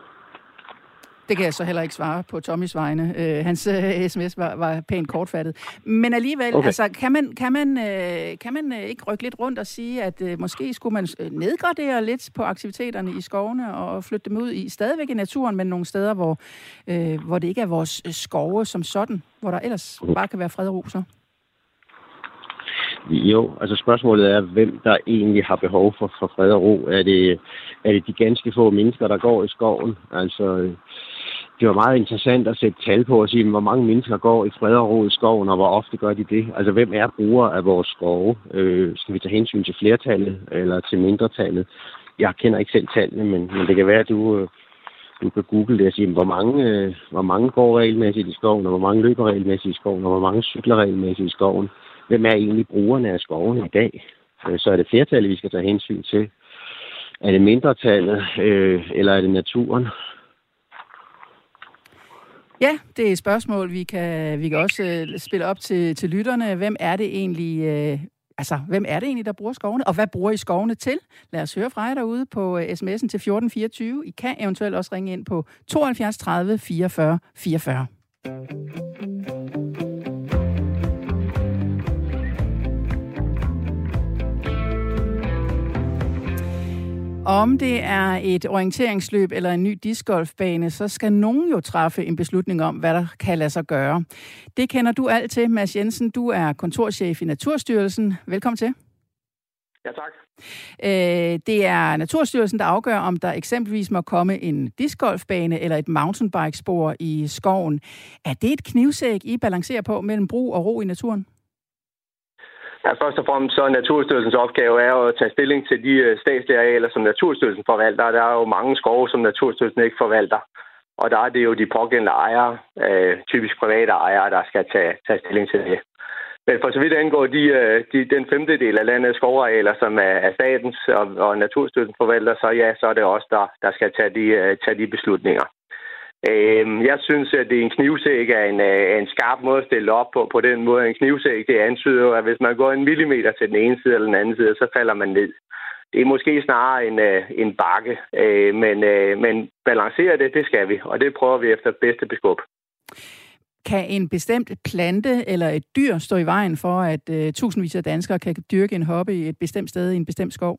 Det kan jeg så heller ikke svare på Tommys vegne. Øh, hans øh, sms var, var pænt kortfattet. Men alligevel, okay. altså, kan man, kan, man, øh, kan man øh, ikke rykke lidt rundt og sige, at øh, måske skulle man øh, nedgradere lidt på aktiviteterne i skovene og flytte dem ud i stadigvæk i naturen, men nogle steder, hvor, øh, hvor det ikke er vores øh, skove som sådan, hvor der ellers bare kan være fred og ro så? Jo, altså spørgsmålet er, hvem der egentlig har behov for, for fred og ro. Er det, er det de ganske få mennesker, der går i skoven? Altså, det var meget interessant at sætte tal på og sige, hvor mange mennesker går i fred og ro i skoven, og hvor ofte gør de det? Altså, hvem er brugere af vores skove? Øh, skal vi tage hensyn til flertallet eller til mindretallet? Jeg kender ikke selv tallene, men, men det kan være, at du, øh, du kan google det og sige, hvor mange, øh, hvor mange går regelmæssigt i skoven, og hvor mange løber regelmæssigt i skoven, og hvor mange cykler regelmæssigt i skoven. Hvem er egentlig brugerne af skoven i dag? Øh, så er det flertallet, vi skal tage hensyn til. Er det mindretallet, øh, eller er det naturen? Ja, det er et spørgsmål, vi kan, vi kan også øh, spille op til, til lytterne. Hvem er det egentlig, øh, altså, hvem er det egentlig, der bruger skovene? Og hvad bruger I skovene til? Lad os høre fra jer derude på uh, sms'en til 1424. I kan eventuelt også ringe ind på 72 30 44 44. Om det er et orienteringsløb eller en ny discgolfbane, så skal nogen jo træffe en beslutning om, hvad der kan lade sig gøre. Det kender du alt til, Mads Jensen. Du er kontorchef i Naturstyrelsen. Velkommen til. Ja, tak. Øh, det er Naturstyrelsen, der afgør, om der eksempelvis må komme en discgolfbane eller et mountainbikespor i skoven. Er det et knivsæk, I balancerer på mellem brug og ro i naturen? Ja, først og fremmest så er Naturstyrelsens opgave er at tage stilling til de øh, statslige arealer, som Naturstyrelsen forvalter. Der er jo mange skove, som Naturstyrelsen ikke forvalter. Og der er det jo de pågældende ejere, øh, typisk private ejere, der skal tage, tage stilling til det. Men for så vidt angår de, øh, de, den femtedel af landets skovarealer, som er, er statens og, og Naturstyrelsen forvalter, så ja, så er det også der, der skal tage de, øh, tage de beslutninger. Øh, jeg synes, at det er en knivsæk er en, en skarp måde at stille op på. På den måde, en knivsæk, det antyder jo, at hvis man går en millimeter til den ene side eller den anden side, så falder man ned. Det er måske snarere en, øh, en bakke, øh, men, øh, men balancere det, det skal vi, og det prøver vi efter bedste beskub. Kan en bestemt plante eller et dyr stå i vejen for, at øh, tusindvis af danskere kan dyrke en hobby et bestemt sted i en bestemt skov?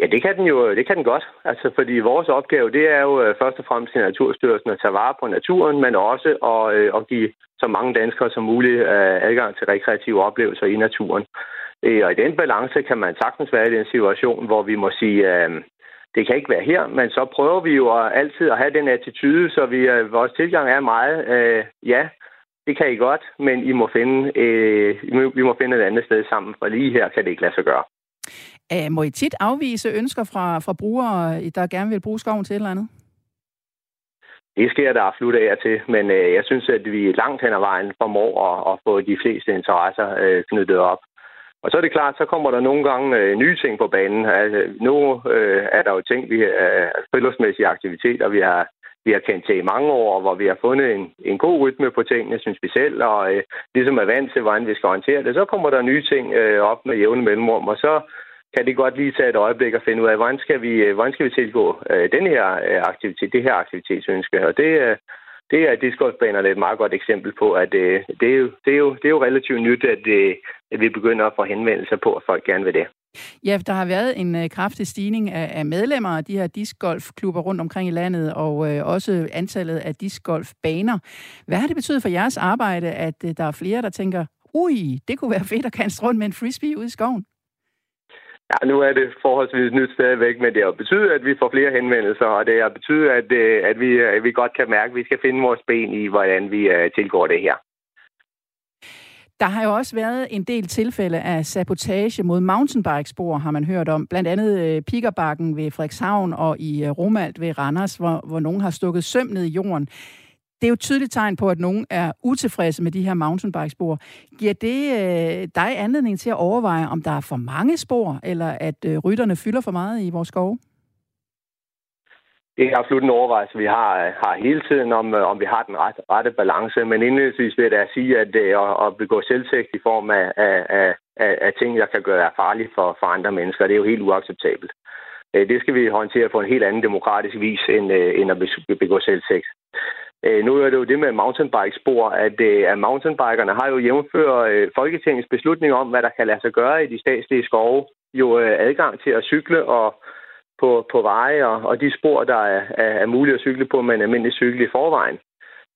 Ja, det kan den jo det kan den godt. Altså, fordi vores opgave, det er jo øh, først og fremmest i Naturstyrelsen at tage vare på naturen, men også at, øh, at give så mange danskere som muligt øh, adgang til rekreative oplevelser i naturen. Øh, og i den balance kan man sagtens være i den situation, hvor vi må sige, øh, det kan ikke være her, men så prøver vi jo altid at have den attitude, så vi, vores tilgang er meget, ja, det kan I godt, men I må finde, vi må finde et andet sted sammen, for lige her kan det ikke lade sig gøre. Uh, må I tit afvise ønsker fra, fra brugere, der gerne vil bruge skoven til et eller andet? det sker der absolut af til, men øh, jeg synes, at vi langt hen ad vejen formår at, at få de fleste interesser øh, knyttet op. Og så er det klart, så kommer der nogle gange øh, nye ting på banen. Altså, nu øh, er der jo ting, vi øh, friluftsmæssige aktiviteter, vi har, vi har kendt til i mange år, hvor vi har fundet en, en god rytme på tingene, synes vi selv, og øh, ligesom er vant til, hvordan vi skal håndtere det. Så kommer der nye ting øh, op med jævne mellemrum, og så kan det godt lige tage et øjeblik og finde ud af, hvordan skal vi, øh, hvordan skal vi tilgå øh, den her øh, aktivitet, det her aktivitetsønske. Og det, øh, det er discgolfbanerne et meget godt eksempel på, at øh, det, er jo, det, er jo, det er jo relativt nyt, at, øh, at vi begynder at få henvendelser på, at folk gerne vil det. Ja, der har været en øh, kraftig stigning af, af medlemmer af de her discgolfklubber rundt omkring i landet, og øh, også antallet af discgolfbaner. Hvad har det betydet for jeres arbejde, at øh, der er flere, der tænker, ui, det kunne være fedt at kaste rundt med en frisbee ude i skoven? Ja, nu er det forholdsvis nyt stadigvæk, men det har betydet, at vi får flere henvendelser, og det har betydet, at, øh, at, vi, øh, at vi godt kan mærke, at vi skal finde vores ben i, hvordan vi øh, tilgår det her. Der har jo også været en del tilfælde af sabotage mod mountainbikespor, har man hørt om. Blandt andet Pikerbakken ved Frederikshavn og i Romalt ved Randers, hvor, hvor nogen har stukket søm ned i jorden det er jo et tydeligt tegn på, at nogen er utilfredse med de her mountainbikespor. Giver det øh, dig anledning til at overveje, om der er for mange spor, eller at øh, rytterne fylder for meget i vores skove? Det er absolut en overvejelse, vi har, øh, har hele tiden, om, øh, om vi har den rette, rette balance. Men indledningsvis vil jeg da sige, at det at, at begå selvtægt i form af, af, af, af ting, der kan gøre farlige for, for andre mennesker, det er jo helt uacceptabelt. Det skal vi håndtere på en helt anden demokratisk vis, end, end at begå selvtægt. Øh, nu er det jo det med mountainbikespor, at, øh, at mountainbikerne har jo jævnført øh, Folketingets beslutning om, hvad der kan lade sig gøre i de statslige skove. Jo øh, adgang til at cykle og på, på veje og, og de spor, der er, er, er muligt at cykle på med en almindelig cykel i forvejen.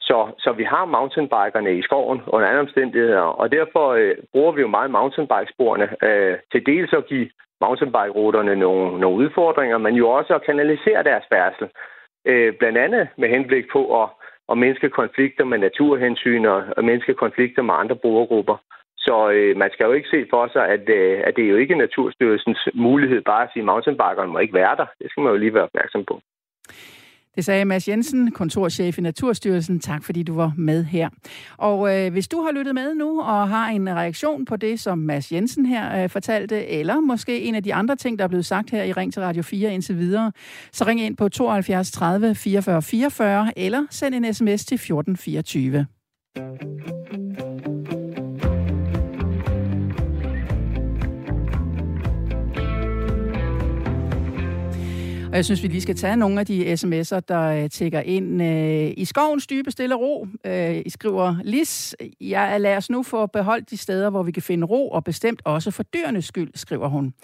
Så, så vi har mountainbikerne i skoven under andre omstændigheder, og derfor øh, bruger vi jo meget mountainbikesporene øh, til dels at give mountainbike-ruterne nogle, nogle udfordringer, men jo også at kanalisere deres færdsel. Øh, blandt andet med henblik på at og mindske konflikter med naturhensyn og, og mindske konflikter med andre brugergrupper. Så øh, man skal jo ikke se for sig, at, øh, at det er jo ikke Naturstyrelsens mulighed bare at sige, at mountainbikeren må ikke være der. Det skal man jo lige være opmærksom på. Det sagde Mads Jensen, kontorchef i Naturstyrelsen. Tak fordi du var med her. Og øh, hvis du har lyttet med nu og har en reaktion på det, som Mads Jensen her øh, fortalte, eller måske en af de andre ting, der er blevet sagt her i Ring til Radio 4 indtil videre, så ring ind på 72 30 44 44 eller send en sms til 1424. Og jeg synes, vi lige skal tage nogle af de sms'er, der øh, tækker ind. Øh, I skovens dybe stille ro, øh, I skriver, Lis, jeg lader os nu få beholdt de steder, hvor vi kan finde ro, og bestemt også for dyrenes skyld, skriver hun.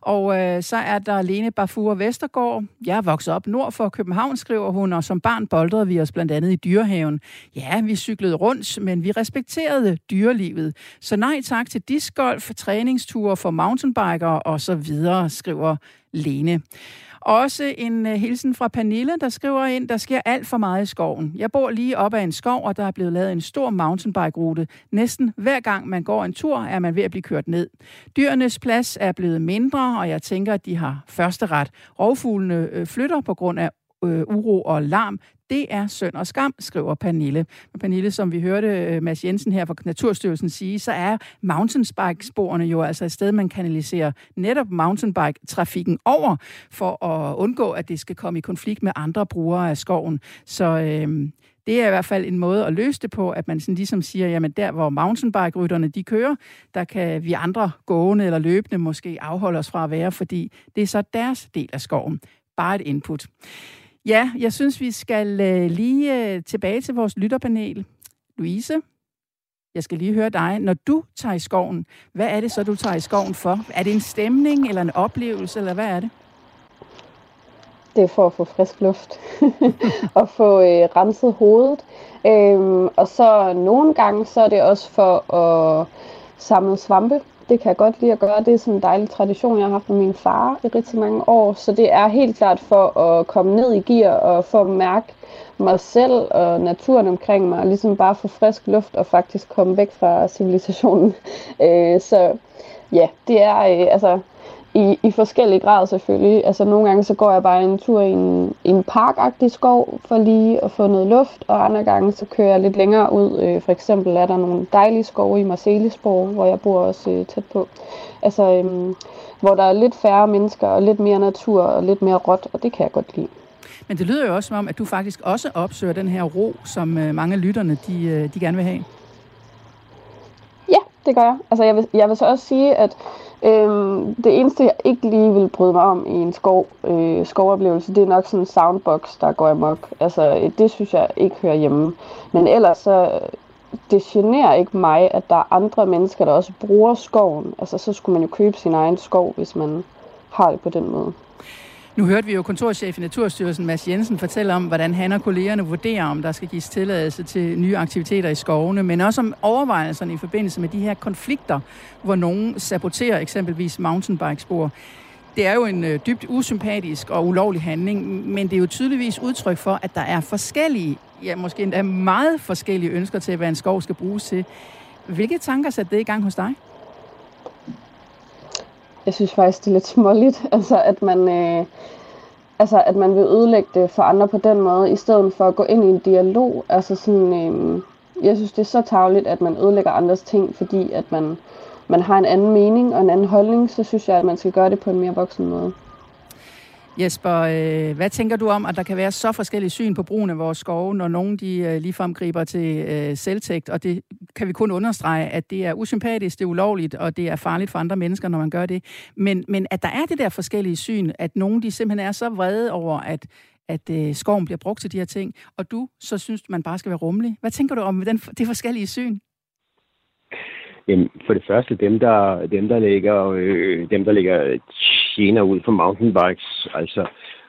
Og øh, så er der Lene Bafur Vestergaard. Jeg er vokset op nord for København, skriver hun, og som barn boldrede vi os blandt andet i dyrehaven. Ja, vi cyklede rundt, men vi respekterede dyrelivet. Så nej tak til discgolf, træningsture for mountainbikere og så videre, skriver Lene. Også en uh, hilsen fra Pernille, der skriver ind, der sker alt for meget i skoven. Jeg bor lige op ad en skov, og der er blevet lavet en stor mountainbike-rute. Næsten hver gang man går en tur, er man ved at blive kørt ned. Dyrenes plads er blevet mindre, og jeg tænker, at de har første ret. Rovfuglene øh, flytter på grund af øh, uro og larm. Det er søn og skam, skriver Pernille. Men Pernille, som vi hørte øh, Mads Jensen her fra Naturstyrelsen sige, så er mountainbike-sporene jo altså et sted, man kanaliserer netop mountainbike-trafikken over, for at undgå, at det skal komme i konflikt med andre brugere af skoven. Så øh, det er i hvert fald en måde at løse det på, at man sådan ligesom siger, jamen der, hvor mountainbike-rytterne de kører, der kan vi andre gående eller løbende måske afholde os fra at være, fordi det er så deres del af skoven. Bare et input. Ja, jeg synes, vi skal øh, lige øh, tilbage til vores lytterpanel. Louise, jeg skal lige høre dig. Når du tager i skoven, hvad er det så, du tager i skoven for? Er det en stemning eller en oplevelse, eller hvad er det? Det er for at få frisk luft og få øh, renset hovedet. Øhm, og så nogle gange, så er det også for at samle svampe det kan jeg godt lide at gøre. Det er sådan en dejlig tradition, jeg har haft med min far i rigtig mange år. Så det er helt klart for at komme ned i gear og få at mærke mig selv og naturen omkring mig, og ligesom bare få frisk luft og faktisk komme væk fra civilisationen. Øh, så ja, det er øh, altså i, i forskellige grad selvfølgelig. Altså nogle gange så går jeg bare en tur i en, en parkagtig skov for lige at få noget luft, og andre gange så kører jeg lidt længere ud. Øh, for eksempel er der nogle dejlige skove i Marcelisborg, hvor jeg bor også øh, tæt på. Altså øh, hvor der er lidt færre mennesker og lidt mere natur og lidt mere råt, og det kan jeg godt lide. Men det lyder jo også som om, at du faktisk også opsøger den her ro, som øh, mange af lytterne de, øh, de gerne vil have. Ja, det gør jeg. Altså jeg vil, jeg vil så også sige, at øhm, det eneste, jeg ikke lige vil bryde mig om i en skov, øh, skovoplevelse, det er nok sådan en soundbox, der går amok. Altså øh, det synes jeg ikke hører hjemme. Men ellers så, det generer ikke mig, at der er andre mennesker, der også bruger skoven. Altså så skulle man jo købe sin egen skov, hvis man har det på den måde. Nu hørte vi jo kontorchef i Naturstyrelsen, Mads Jensen, fortælle om, hvordan han og kollegerne vurderer, om der skal gives tilladelse til nye aktiviteter i skovene, men også om overvejelserne i forbindelse med de her konflikter, hvor nogen saboterer eksempelvis mountainbikespor. Det er jo en øh, dybt usympatisk og ulovlig handling, men det er jo tydeligvis udtryk for, at der er forskellige, ja måske endda meget forskellige ønsker til, hvad en skov skal bruges til. Hvilke tanker satte det i gang hos dig? Jeg synes faktisk, det er lidt småligt, altså at man, øh, altså at man vil ødelægge det for andre på den måde, i stedet for at gå ind i en dialog. Altså sådan, øh, jeg synes, det er så tageligt, at man ødelægger andres ting, fordi at man, man har en anden mening og en anden holdning, så synes jeg, at man skal gøre det på en mere voksen måde. Jesper, øh, hvad tænker du om, at der kan være så forskellige syn på brugen af vores skove, når nogen de øh, ligefrem griber til øh, selvtægt, og det kan vi kun understrege, at det er usympatisk, det er ulovligt, og det er farligt for andre mennesker, når man gør det. Men, men at der er det der forskellige syn, at nogen de simpelthen er så vrede over, at, at øh, skoven bliver brugt til de her ting, og du så synes, man bare skal være rummelig. Hvad tænker du om den, det forskellige syn? Jamen, for det første, dem der, dem, der lægger, øh, dem, der lægger gener ud for mountainbikes, altså,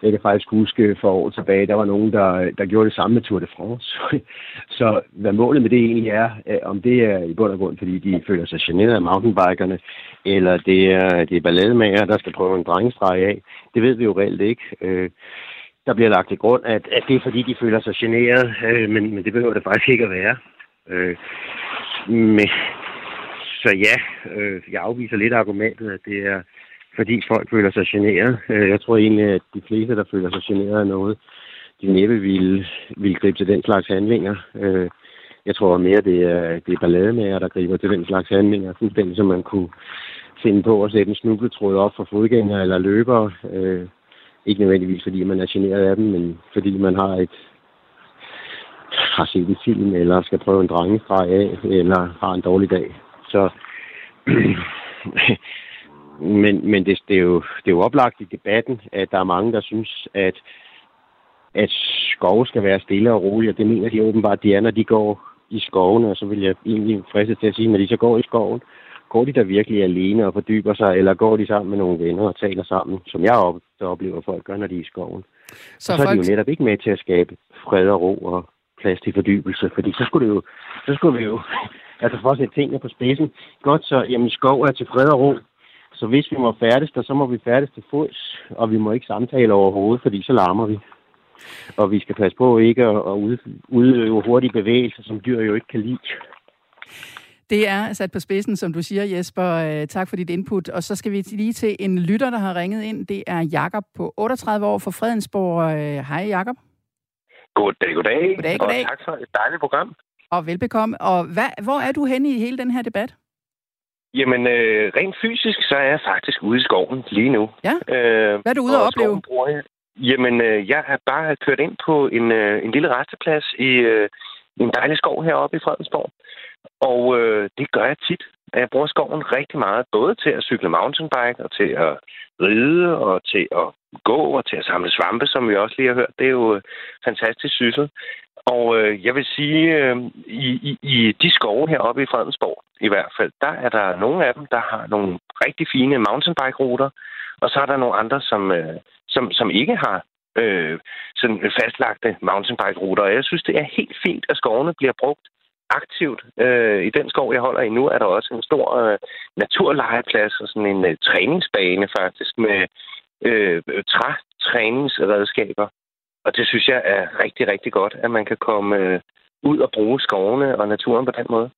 jeg kan faktisk huske for år tilbage, der var nogen, der, der gjorde det samme med Tour de France. så hvad målet med det egentlig er, øh, om det er i bund og grund, fordi de føler sig generet af mountainbikerne, eller det er, det er ballademager, der skal prøve en drengestreg af, det ved vi jo reelt ikke. Øh, der bliver lagt til grund, at, at det er fordi, de føler sig generet, øh, men, men det behøver det faktisk ikke at være. Øh, men, så ja, øh, jeg afviser lidt argumentet, at det er fordi folk føler sig generet. Øh, jeg tror egentlig, at de fleste, der føler sig generet af noget, de næppe vil, vil gribe til den slags handlinger. Øh, jeg tror mere, det er, det er ballademager, der griber til den slags handlinger, fuldstændig som man kunne finde på at sætte en snubletråd op for fodgængere eller løbere. Øh, ikke nødvendigvis, fordi man er generet af dem, men fordi man har et har set en film, eller skal prøve en drengestreg af, eller har en dårlig dag. Så men, men det, det, er jo, det er jo oplagt i debatten, at der er mange, der synes, at, at skove skal være stille og rolig, og det mener de åbenbart, de er, når de går i skoven, og så vil jeg egentlig friste til at sige, når de så går i skoven, går de der virkelig alene og fordyber sig, eller går de sammen med nogle venner og taler sammen, som jeg op, der oplever folk gør, når de er i skoven. Så, og så er folk... de jo netop ikke med til at skabe fred og ro og plads til fordybelse, fordi så skulle, det jo, så skulle vi jo altså for at sætte tingene på spidsen. Godt, så jamen, skov er til fred og ro. Så hvis vi må færdes der, så må vi færdes til fods, og vi må ikke samtale overhovedet, fordi så larmer vi. Og vi skal passe på ikke at udøve hurtige bevægelser, som dyr jo ikke kan lide. Det er sat på spidsen, som du siger, Jesper. Øh, tak for dit input. Og så skal vi lige til en lytter, der har ringet ind. Det er Jakob på 38 år fra Fredensborg. Øh, hej, Jakob. Goddag, goddag. Goddag, goddag. Og tak for et dejligt program. Og velbekomme. Og hvad, hvor er du henne i hele den her debat? Jamen, øh, rent fysisk, så er jeg faktisk ude i skoven lige nu. Ja? Øh, hvad er du ude at opleve? Jeg. Jamen, øh, jeg har bare kørt ind på en, øh, en lille resteplads i øh, en dejlig skov heroppe i Fredensborg. Og øh, det gør jeg tit. Jeg bruger skoven rigtig meget, både til at cykle mountainbike og til at ride og til at gå og til at samle svampe, som vi også lige har hørt. Det er jo øh, fantastisk syssel. Og øh, jeg vil sige, øh, i, i, i de skove heroppe i Fredensborg i hvert fald, der er der nogle af dem, der har nogle rigtig fine mountainbike-ruter, og så er der nogle andre, som, øh, som, som ikke har øh, sådan fastlagte mountainbike-ruter. Og jeg synes, det er helt fint, at skovene bliver brugt aktivt. Øh, I den skov, jeg holder i nu, er der også en stor øh, naturlejeplads og sådan en øh, træningsbane faktisk med øh, trætræningsredskaber. Og det synes jeg er rigtig, rigtig godt, at man kan komme øh, ud og bruge skovene og naturen på den måde.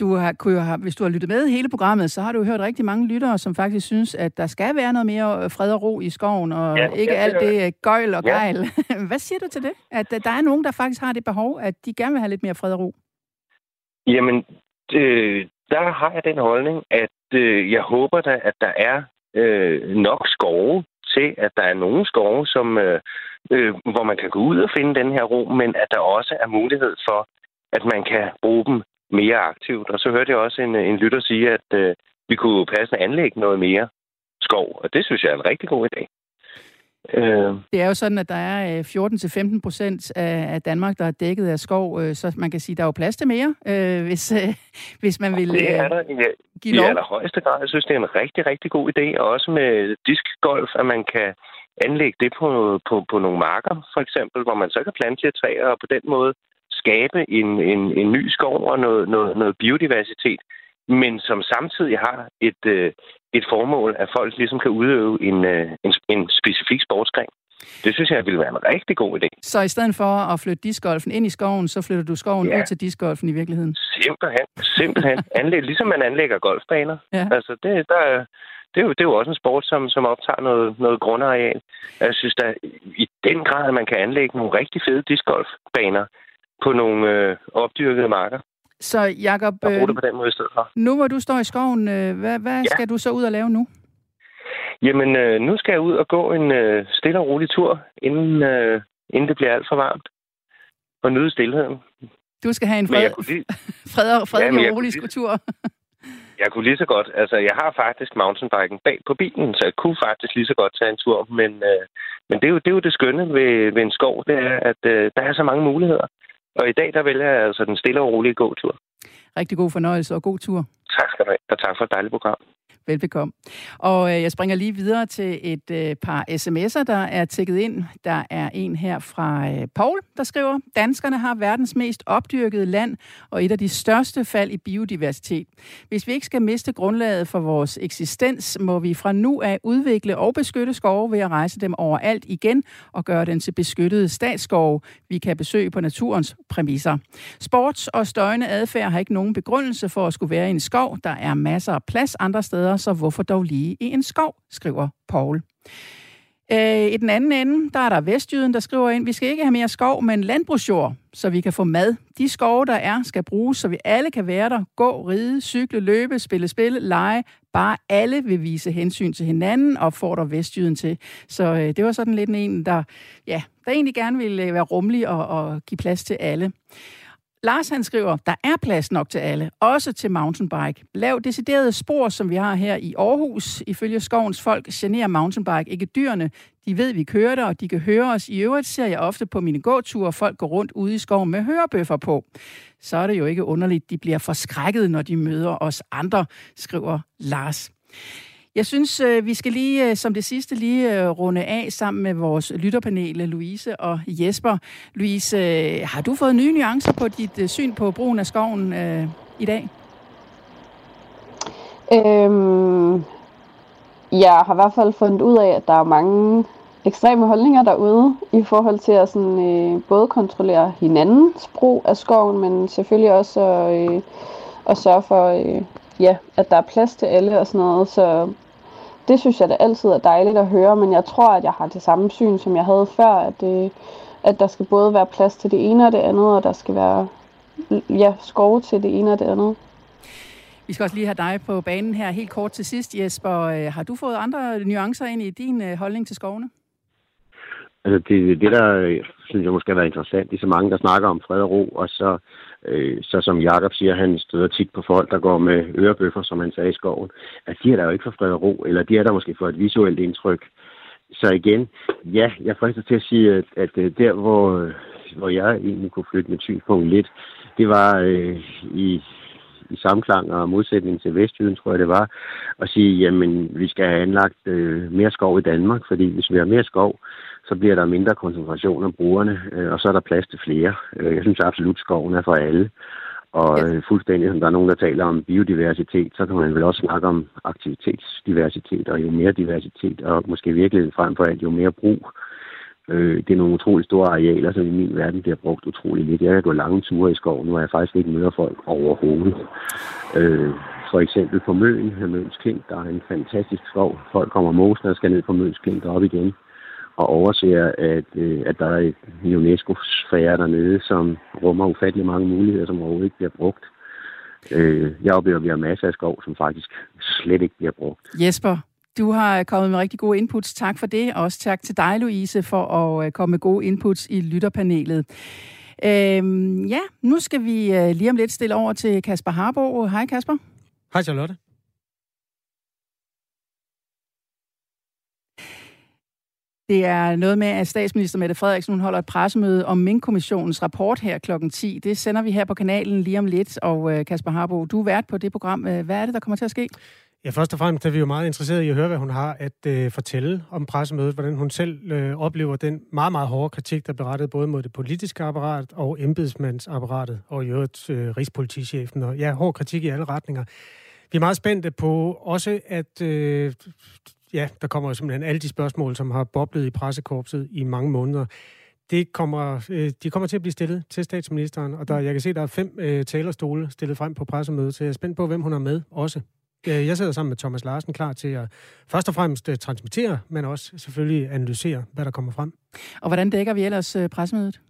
Du har, kunne jo have, hvis du har lyttet med hele programmet, så har du hørt rigtig mange lyttere, som faktisk synes, at der skal være noget mere fred og ro i skoven, og ja, ikke ja, alt det gøjl og gejl. Ja. Hvad siger du til det? At der er nogen, der faktisk har det behov, at de gerne vil have lidt mere fred og ro? Jamen, øh, der har jeg den holdning, at øh, jeg håber da, at der er øh, nok skove til, at der er nogle skove, som, øh, øh, hvor man kan gå ud og finde den her ro, men at der også er mulighed for, at man kan bruge dem mere aktivt. Og så hørte jeg også en, en lytter sige, at øh, vi kunne passende anlægge noget mere skov, og det synes jeg er en rigtig god idé. Øh. Det er jo sådan, at der er 14-15 øh, procent af Danmark, der er dækket af skov, øh, så man kan sige, at der er jo plads til mere, hvis, hvis man vil det er der, ja, give lov. I allerhøjeste grad. Jeg synes, det er en rigtig, rigtig god idé, og også med diskgolf, at man kan anlægge det på, på, på nogle marker, for eksempel, hvor man så kan plante træer, og på den måde skabe en, en, en ny skov og noget, noget, noget biodiversitet, men som samtidig har et, et formål, at folk ligesom kan udøve en, en, en specifik sportsgren. Det synes jeg ville være en rigtig god idé. Så i stedet for at flytte discgolfen ind i skoven, så flytter du skoven ja. ud til discgolfen i virkeligheden? Simpelthen. Simpelthen. Anlæg, ligesom man anlægger golfbaner. Ja. Altså, det, der, det, er jo, det er jo også en sport, som, som optager noget, noget grundareal. Jeg synes da i den grad, at man kan anlægge nogle rigtig fede discgolfbaner på nogle øh, opdyrkede marker. Så Jacob, øh, det på den måde i stedet for. nu hvor du står i skoven, øh, hvad, hvad ja. skal du så ud og lave nu? Jamen, øh, nu skal jeg ud og gå en øh, stille og rolig tur, inden, øh, inden det bliver alt for varmt. Og nyde stillheden. Du skal have en fred, lige... fred, og, fredelig ja, og rolig lige... tur. jeg kunne lige så godt. Altså, jeg har faktisk mountainbiken bag på bilen, så jeg kunne faktisk lige så godt tage en tur. Men, øh, men det, er jo, det er jo det skønne ved, ved en skov, det er, at øh, der er så mange muligheder. Og i dag, der vælger jeg altså den stille og rolige gåtur. Rigtig god fornøjelse og god tur. Tak skal du have, og tak for et dejligt program. Velbekomme. Og øh, jeg springer lige videre til et øh, par sms'er, der er tækket ind. Der er en her fra øh, Paul, der skriver, Danskerne har verdens mest opdyrkede land og et af de største fald i biodiversitet. Hvis vi ikke skal miste grundlaget for vores eksistens, må vi fra nu af udvikle og beskytte skove ved at rejse dem overalt igen og gøre den til beskyttede statsskove, vi kan besøge på naturens præmisser. Sports- og støjende adfærd har ikke nogen begrundelse for at skulle være i en skov. Der er masser af plads andre steder, så hvorfor dog lige i en skov, skriver Paul. Øh, I den anden ende, der er der Vestjyden, der skriver ind, vi skal ikke have mere skov, men landbrugsjord, så vi kan få mad. De skove, der er, skal bruges, så vi alle kan være der. Gå, ride, cykle, løbe, spille spil, lege. Bare alle vil vise hensyn til hinanden, og får der Vestjyden til. Så øh, det var sådan lidt en, der, ja, der egentlig gerne ville øh, være rummelig og, og give plads til alle. Lars han skriver, der er plads nok til alle, også til mountainbike. Lav deciderede spor, som vi har her i Aarhus. Ifølge skovens folk generer mountainbike ikke dyrene. De ved, vi kører der, og de kan høre os. I øvrigt ser jeg ofte på mine gåture, folk går rundt ude i skoven med hørebøffer på. Så er det jo ikke underligt, de bliver forskrækket, når de møder os andre, skriver Lars. Jeg synes, øh, vi skal lige øh, som det sidste lige øh, runde af sammen med vores lytterpanel, Louise og Jesper. Louise, har du fået nye nuancer på dit syn på brugen af skoven øh, i dag? Øhm, jeg har i hvert fald fundet ud af, at der er mange ekstreme holdninger derude i forhold til at sådan, øh, både kontrollere hinandens brug af skoven, men selvfølgelig også at, øh, at sørge for, øh, ja, at der er plads til alle og sådan noget. Så det synes jeg da altid er dejligt at høre, men jeg tror, at jeg har det samme syn, som jeg havde før, at, det, at der skal både være plads til det ene og det andet, og der skal være ja, skove til det ene og det andet. Vi skal også lige have dig på banen her helt kort til sidst, Jesper. Øh, har du fået andre nuancer ind i din øh, holdning til skovene? Altså det, det der synes jeg måske har været interessant, det er så mange, der snakker om fred og ro, og så Øh, så som Jakob siger, han støder tit på folk, der går med ørebøffer, som han sagde i skoven. At de er der jo ikke for fred og ro, eller de er der måske for et visuelt indtryk. Så igen, ja, jeg frister til at sige, at, at øh, der, hvor, øh, hvor jeg egentlig kunne flytte mit synspunkt lidt, det var øh, i, i samklang og modsætning til Vestjylland, tror jeg det var, at sige, jamen, vi skal have anlagt øh, mere skov i Danmark, fordi hvis vi har mere skov, så bliver der mindre koncentration af brugerne, øh, og så er der plads til flere. Øh, jeg synes absolut, skoven er for alle. Og ja. Øh, fuldstændig som der er nogen, der taler om biodiversitet, så kan man vel også snakke om aktivitetsdiversitet, og jo mere diversitet, og måske virkeligheden frem for alt, jo mere brug, Øh, det er nogle utrolig store arealer, som i min verden bliver brugt utrolig lidt. Jeg kan gå lange ture i skoven, hvor jeg faktisk ikke møder folk overhovedet. Øh, for eksempel på Møn, Møns Klint, der er en fantastisk skov. Folk kommer mosen og skal ned på Møns Klint op igen og overser, at, øh, at der er et UNESCO-sfære dernede, som rummer ufattelig mange muligheder, som overhovedet ikke bliver brugt. Øh, jeg oplever, at vi har masser af skov, som faktisk slet ikke bliver brugt. Jesper, du har kommet med rigtig gode inputs. Tak for det. Og også tak til dig, Louise, for at øh, komme med gode inputs i lytterpanelet. Øhm, ja, nu skal vi øh, lige om lidt stille over til Kasper Harbo. Hej Kasper. Hej Charlotte. Det er noget med, at statsminister Mette Frederiksen hun holder et pressemøde om Mink-kommissionens rapport her klokken 10. Det sender vi her på kanalen lige om lidt. Og øh, Kasper Harbo, du er vært på det program. Øh, hvad er det, der kommer til at ske? Ja, først og fremmest er vi jo meget interesserede i at høre, hvad hun har at øh, fortælle om pressemødet, hvordan hun selv øh, oplever den meget, meget hårde kritik, der er berettet både mod det politiske apparat og embedsmandsapparatet, og i øvrigt øh, rigspolitichefen. Og ja, hård kritik i alle retninger. Vi er meget spændte på også, at øh, ja, der kommer jo simpelthen alle de spørgsmål, som har boblet i pressekorpset i mange måneder. Det kommer, øh, de kommer til at blive stillet til statsministeren, og der, jeg kan se, der er fem øh, talerstole stillet frem på pressemødet, så jeg er spændt på, hvem hun har med også. Øh, jeg sidder sammen med Thomas Larsen klar til at først og fremmest øh, transmittere, men også selvfølgelig analysere, hvad der kommer frem. Og hvordan dækker vi ellers pressemødet?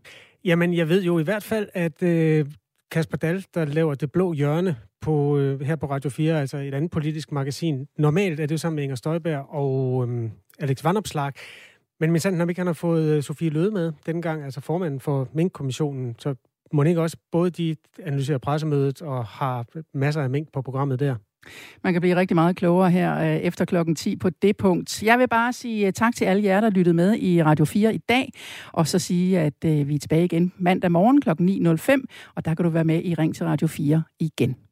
Jamen, jeg ved jo i hvert fald, at øh, Kasper Dahl, der laver Det Blå Hjørne på, øh, her på Radio 4, altså et andet politisk magasin. Normalt er det jo sammen med Inger Støjberg og øh, Alex Vandopslag. Men min sand, når vi ikke han har fået øh, Sofie Løde med dengang, gang, altså formanden for Mink-kommissionen, så må ikke også både de analyserer pressemødet og har masser af mink på programmet der? Man kan blive rigtig meget klogere her øh, efter klokken 10 på det punkt. Jeg vil bare sige øh, tak til alle jer, der lyttede med i Radio 4 i dag, og så sige, at øh, vi er tilbage igen mandag morgen kl. 9.05, og der kan du være med i Ring til Radio 4 igen.